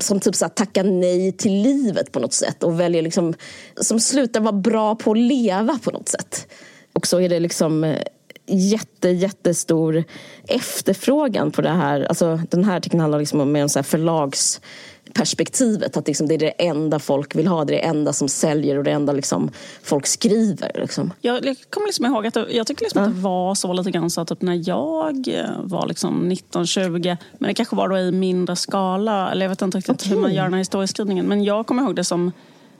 som typ så här, tackar nej till livet på något sätt och väljer liksom, som slutar vara bra på att leva på något sätt. Och så är det liksom eh, jätte, jättestor efterfrågan på det här. Alltså, den här artikeln handlar liksom om en så här förlags perspektivet. Att liksom det är det enda folk vill ha, det är det enda som säljer och det enda liksom folk skriver. Liksom. Jag kommer liksom ihåg att jag tycker liksom ja. att det var så lite grann så att typ när jag eh, var liksom 19-20, men det kanske var då i mindre skala, eller jag vet inte riktigt okay. hur man gör den här historieskrivningen, men jag kommer ihåg det som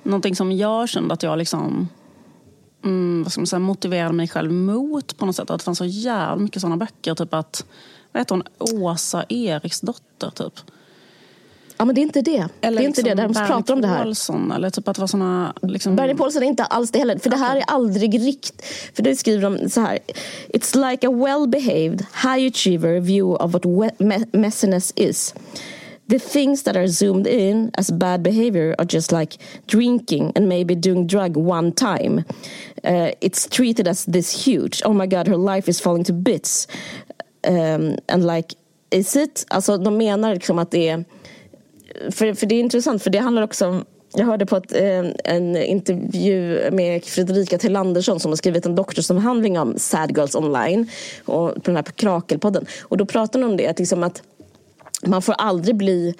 någonting som jag kände att jag liksom mm, vad ska man säga, motiverade mig själv mot på något sätt. Att det fanns så jävla mycket sådana böcker. Typ att, vad heter hon, Åsa Eriksdotter typ. Ja men det är inte det. Eller det är inte det. De pratar om det här. Paulsson, eller typ att det var såna, liksom... Bernie Paulsson är inte alls det heller. För det här är aldrig rikt... För det skriver de så här. It's like a well-behaved, high achiever view of what messiness is. The things that are zoomed in as bad behavior are just like drinking and maybe doing drug one time. Uh, it's treated as this huge. Oh my god, her life is falling to bits. Um, and like, is it? Alltså de menar liksom att det är för, för det är intressant, för det handlar också om jag hörde på ett, eh, en intervju med Fredrika Tillandersson som har skrivit en doktorsavhandling om Sad Girls Online och på den här Krakelpodden. Och då pratar hon om det, att, liksom att man får aldrig bli...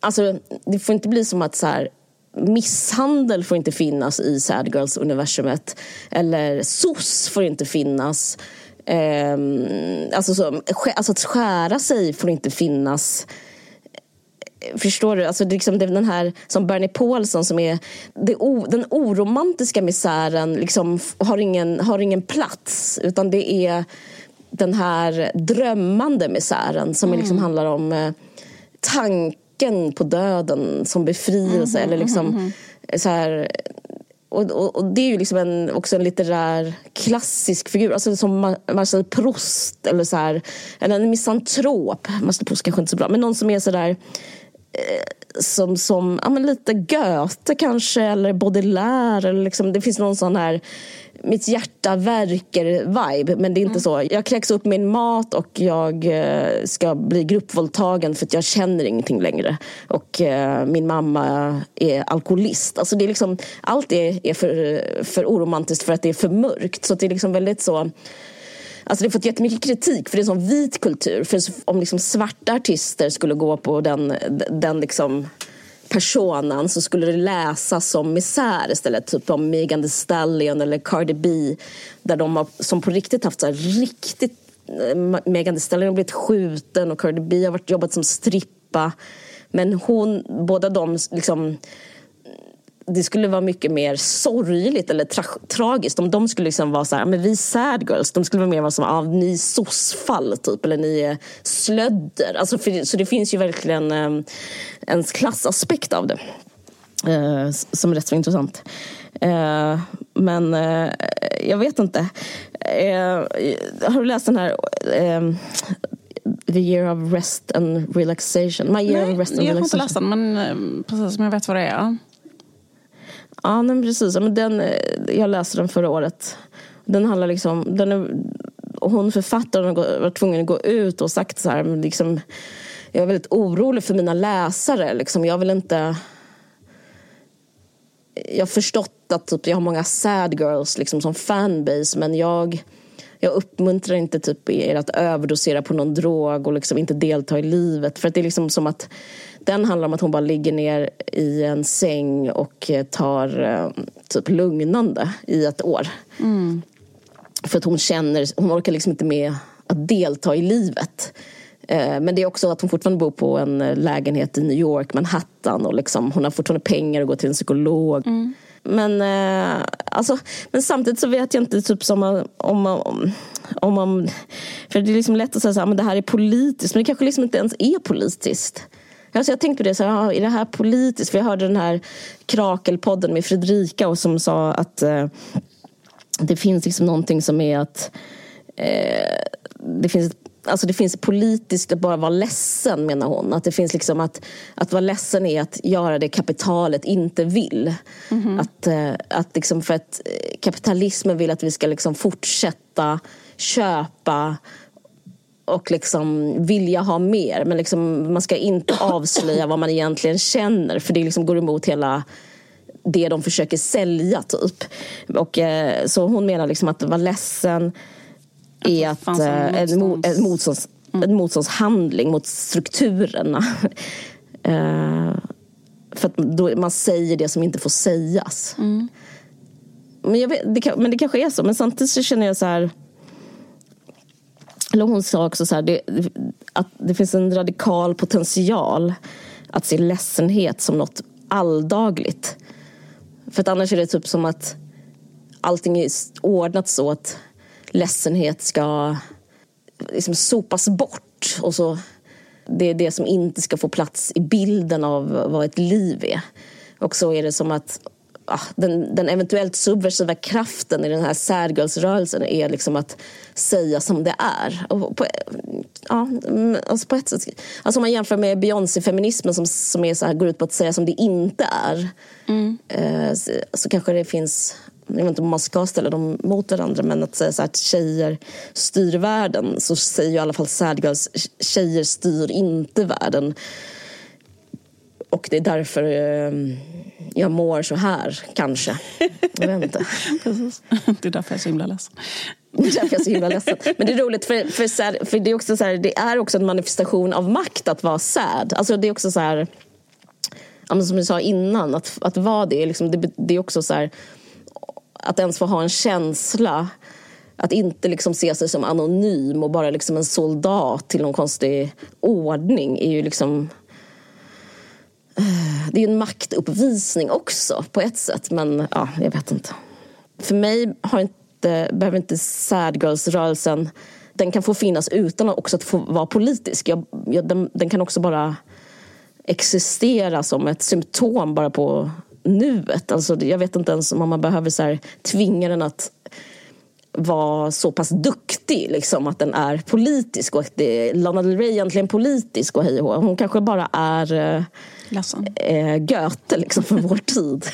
Alltså, det får inte bli som att så här, misshandel får inte finnas i Sad Girls-universumet. Eller SOS får inte finnas. Eh, alltså, så, alltså att skära sig får inte finnas Förstår du? Alltså det är liksom den här som Bernie Paulsson som är o, den oromantiska misären liksom har ingen, har ingen plats utan det är den här drömmande misären som mm. liksom handlar om eh, tanken på döden som befrielse mm, eller liksom mm, så här och, och, och, det är ju liksom en, också en litterär klassisk figur, alltså som Marcel Proust eller så här, eller en misantrop. Marcel Proust kanske inte så bra, men någon som är sådär som, som ja, men lite Goethe kanske, eller Baudelaire. Eller liksom, det finns någon sån här mitt hjärta verkar-vibe. Men det är inte mm. så. Jag kräks upp min mat och jag eh, ska bli gruppvåldtagen för att jag känner ingenting längre. Och eh, min mamma är alkoholist. Alltså det är liksom, allt är, är för, för oromantiskt för att det är för mörkt. Så det är liksom väldigt så Alltså det har fått jättemycket kritik för det är en sån vit kultur. För om liksom svarta artister skulle gå på den, den liksom personan så skulle det läsas som misär istället. Typ om Megan Thee Stallion eller Cardi B. Där de har, som på riktigt haft så här riktigt... Megan Thee Stallion har blivit skjuten och Cardi B har varit, jobbat som strippa. Men hon, båda de liksom det skulle vara mycket mer sorgligt eller tra tragiskt om de skulle liksom vara så här, men vi sad girls, de skulle vara mer vara som, ah, ni är sossfall typ, eller ni är slödder. Alltså, för, så det finns ju verkligen eh, en klassaspekt av det. Eh, som är rätt så intressant. Eh, men eh, jag vet inte. Eh, har du läst den här eh, The year of rest and relaxation? My year Nej, of rest and jag har inte läst den men eh, precis som jag vet vad det är. Ja, men precis. Men den, eh, jag läste den förra året. Den handlar liksom... Den är, hon författaren var tvungen att gå ut och sagt så här, liksom, jag är väldigt orolig för mina läsare. Liksom, jag vill inte... Jag har förstått att typ, jag har många sad girls liksom, som fanbase men jag, jag uppmuntrar inte typ er att överdosera på någon drog och liksom inte delta i livet. För att det är liksom som att den handlar om att hon bara ligger ner i en säng och tar eh, typ lugnande i ett år. Mm. För att hon känner, hon orkar liksom inte med att delta i livet. Eh, Men det är också att hon fortfarande bor på en eh, lägenhet i New York, Manhattan och liksom, hon har fortfarande pengar att gå till en psykolog. Men, eh, alltså, men samtidigt så vet jag inte typ som om, om, om, om. För det är liksom lätt att säga att det här är politiskt, men det kanske liksom inte ens är politiskt. Alltså jag tänkte på det, så här, ja, är det här politiskt? För jag hörde den här Krakelpodden med Fredrika och som sa att eh, det finns liksom någonting som är att eh, det finns Alltså det finns politiskt att bara vara ledsen menar hon. Att det finns liksom att, att vara ledsen är att göra det kapitalet inte vill. Att, eh, att liksom för att eh, kapitalismen vill att vi ska liksom fortsätta köpa och liksom vilja ha mer. Men liksom, man ska inte <coughs> avslöja vad man egentligen känner för det liksom går emot hela det de försöker sälja typ. Och, eh, så hon menar liksom att vara ledsen är att, fanns en eh, en, mo- en, motstånds, en motståndshandling mot strukturerna. <laughs> Eh, för att då man säger det som inte får sägas. Men, jag vet, det men det kanske är så. Men samtidigt så känner jag så här eller hon sa också så här, det, att det finns en radikal potential att se ledsenhet som något alldagligt. För att annars är det typ som att allting är ordnat så att ledsenhet ska liksom sopas bort. Och så, det är det som inte ska få plats i bilden av vad ett liv är. Och så är det som att den, den eventuellt subversiva kraften i den här särgirlsrörelsen är liksom att säga som det är. Och på, ja, mm, alltså på ett sätt, alltså om man jämför med Beyoncé-feminismen som, som är så här, går ut på att säga som det inte är eh, så, så kanske det finns jag vet inte om man ska ställa dem mot varandra men att säga så här, att tjejer styr världen så säger ju i alla fall sad girls tjejer styr inte världen. Och det är därför eh, jag mår så här, kanske. Jag vet inte. <laughs> Precis. Det är därför jag är så himla ledsen. Det är därför jag är så himla ledsen. Men det är roligt för, för, här, för det, är också så här, det är också en manifestation av makt att vara sad. Alltså det är också så här, som du sa innan, att, att vara det, liksom, det, det är också så här, att ens få ha en känsla att inte liksom se sig som anonym och bara liksom en soldat till någon konstig ordning är ju liksom det är ju en maktuppvisning också på ett sätt. Men ja, jag vet inte. För mig har inte, behöver inte sad girls-rörelsen den kan få finnas utan att också att få vara politisk. Jag, jag, den, den kan också bara existera som ett symptom bara på nuet. Alltså, jag vet inte ens om man behöver så här, tvinga den att vara så pass duktig liksom, att den är politisk. Och att det, Lana Del Rey är egentligen politisk och hej och hå. Hon kanske bara är eh, eh, eh, Goethe liksom, för vår tid.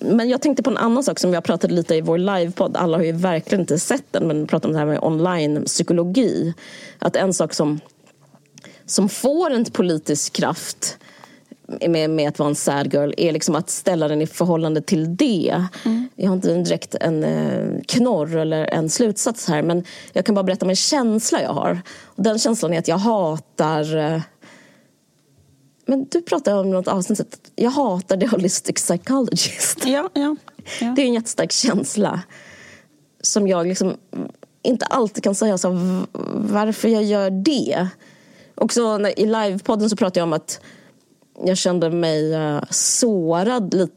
Men jag tänkte på en annan sak som vi pratade lite i vår livepodd. Alla har ju verkligen inte sett den, men pratade om det här med online-psykologi. Att en sak som, som får en politisk kraft med, med att vara en sad girl är liksom att ställa den i förhållande till det. Jag har inte direkt en eh, knorr eller en slutsats här men jag kan bara berätta om en känsla jag har. Och den känslan är att jag hatar eh, men du pratade om något avsnitt att jag hatar the holistic psychologist. Ja, ja. ja. Det är en jättestark känsla som jag liksom inte alltid kan säga så, varför jag gör det. Och så när, i livepodden så pratade jag om att jag kände mig eh, sårad lite,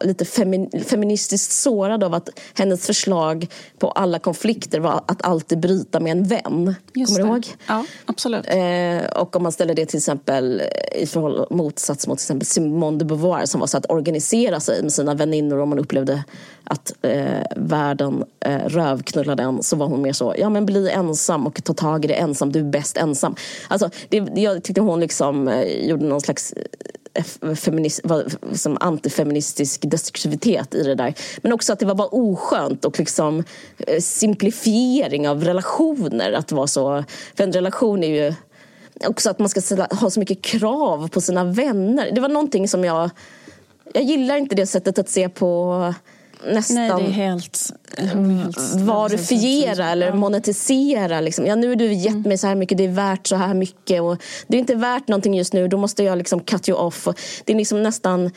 lite femi- feministiskt sårad av att hennes förslag på alla konflikter var att alltid bryta med en vän. Just Kommer du det. ihåg? Ja, absolut. Eh, och om man ställer det till exempel i förhåll, motsats mot till exempel Simone de Beauvoir som var så att organisera sig med sina väninnor om man upplevde att eh, världen eh, rövknullade en så var hon mer så, ja men bli ensam och ta tag i det ensam, du är bäst ensam. Alltså, det, jag tyckte hon liksom eh, gjorde någon slags eh, Eh, feminist, som antifeministisk destruktivitet i det där. Men också att det var bara oskönt och liksom eh, simplifiering av relationer. Att vara så, för en relation är ju också att man ska ha så mycket krav på sina vänner. Det var någonting som jag... Jag gillar inte det sättet att se på nästan Nej, det är helt... helt varufiera eller monetisera. Liksom. Ja, nu har du gett mig så här mycket, det är värt så här mycket. Och det är inte värt någonting just nu, då måste jag liksom cut you off. Och det är liksom nästan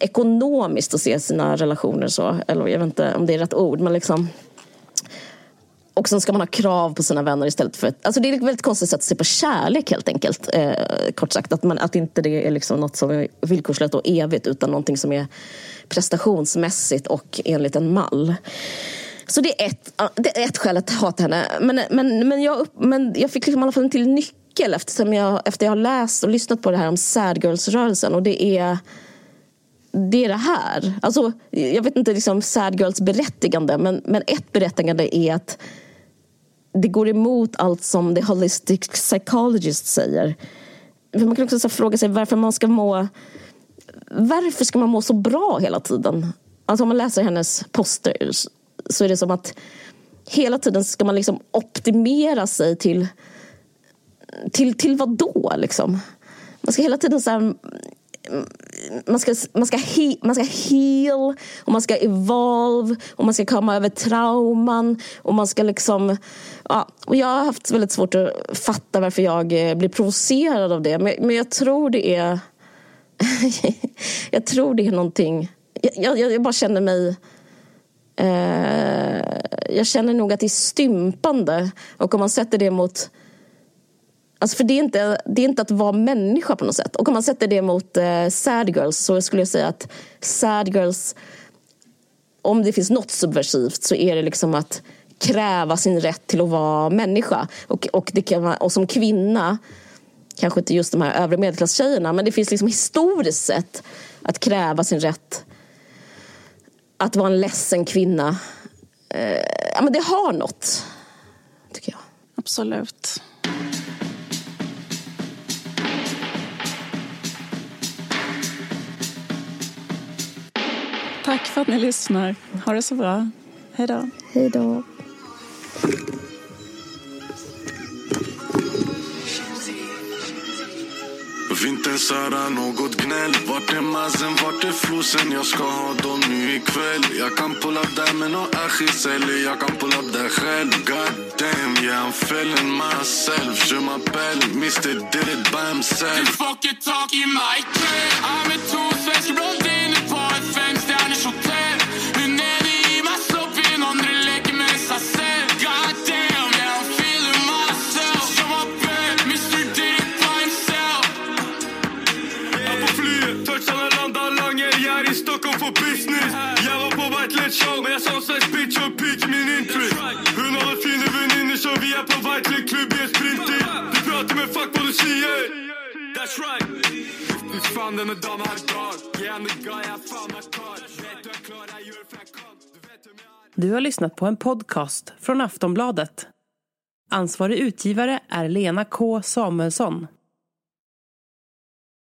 ekonomiskt att se sina relationer så. Eller jag vet inte om det är rätt ord. Men liksom... Och sen ska man ha krav på sina vänner istället för... Alltså det är ett väldigt konstigt sätt att se på kärlek helt enkelt. Eh, kort sagt. Att, man, att inte det är liksom något som är villkorslöst och evigt utan någonting som är prestationsmässigt och enligt en mall. Så det är ett, det är ett skäl att hata henne. Men, men, men, jag, men jag fick liksom i alla fall en till nyckel eftersom jag, efter jag har läst och lyssnat på det här om sad girls-rörelsen. Och det är det är det här. Alltså, jag vet inte liksom sad girls berättigande men, men ett berättigande är att det går emot allt som the holistic psychologist säger. För man kan också fråga sig varför man ska må varför ska man må så bra hela tiden? Alltså om man läser hennes poster så är det som att hela tiden ska man liksom optimera sig till till, till vad då liksom? Man ska hela tiden så här, man ska, man, ska he, man ska heal och man ska evolve och man ska komma över trauman och man ska liksom ja, och jag har haft väldigt svårt att fatta varför jag eh, blir provocerad av det men, men jag tror det är <laughs> jag tror det är någonting... Jag, jag, jag bara känner mig... Eh, jag känner nog att det är stympande. Och om man sätter det mot... Alltså för det är, inte, det är inte att vara människa på något sätt. Och om man sätter det mot eh, sad girls så skulle jag säga att sad girls... Om det finns något subversivt så är det liksom att kräva sin rätt till att vara människa. Och, och, det kan vara, och som kvinna kanske inte just de här övre medelklasstjejerna men det finns liksom historiskt sett att kräva sin rätt att vara en ledsen kvinna. Eh, ja, men det har något, tycker jag. Absolut. Tack för att ni lyssnar. Ha det så bra. Hej då. Hej då. Vinterns Sara, något gnäll. Vart är mazen, vart är flosen? Jag ska ha dem nu ikväll. Jag kan pull up där med nån ashis eller jag kan pull up där själv. God damn, yeah I'm feeling myself. Je m'appelle Mr did it by himself. Du fucking talking my i I'm a two svenska blondiner på ett fönster på White Men jag sa slags bitch peak i min interest Hon har varit fin väninnor som vi är på White Lake klubb i en sprinter. Du pratar med fuck vad du säger. That's right. Fy fan den är dam här dag Ge henne guy, jag fan my card Vet du är klar, jag gör Du vet vem jag är. Du har lyssnat på en podcast från Aftonbladet. Ansvarig utgivare är Lena K Samuelsson.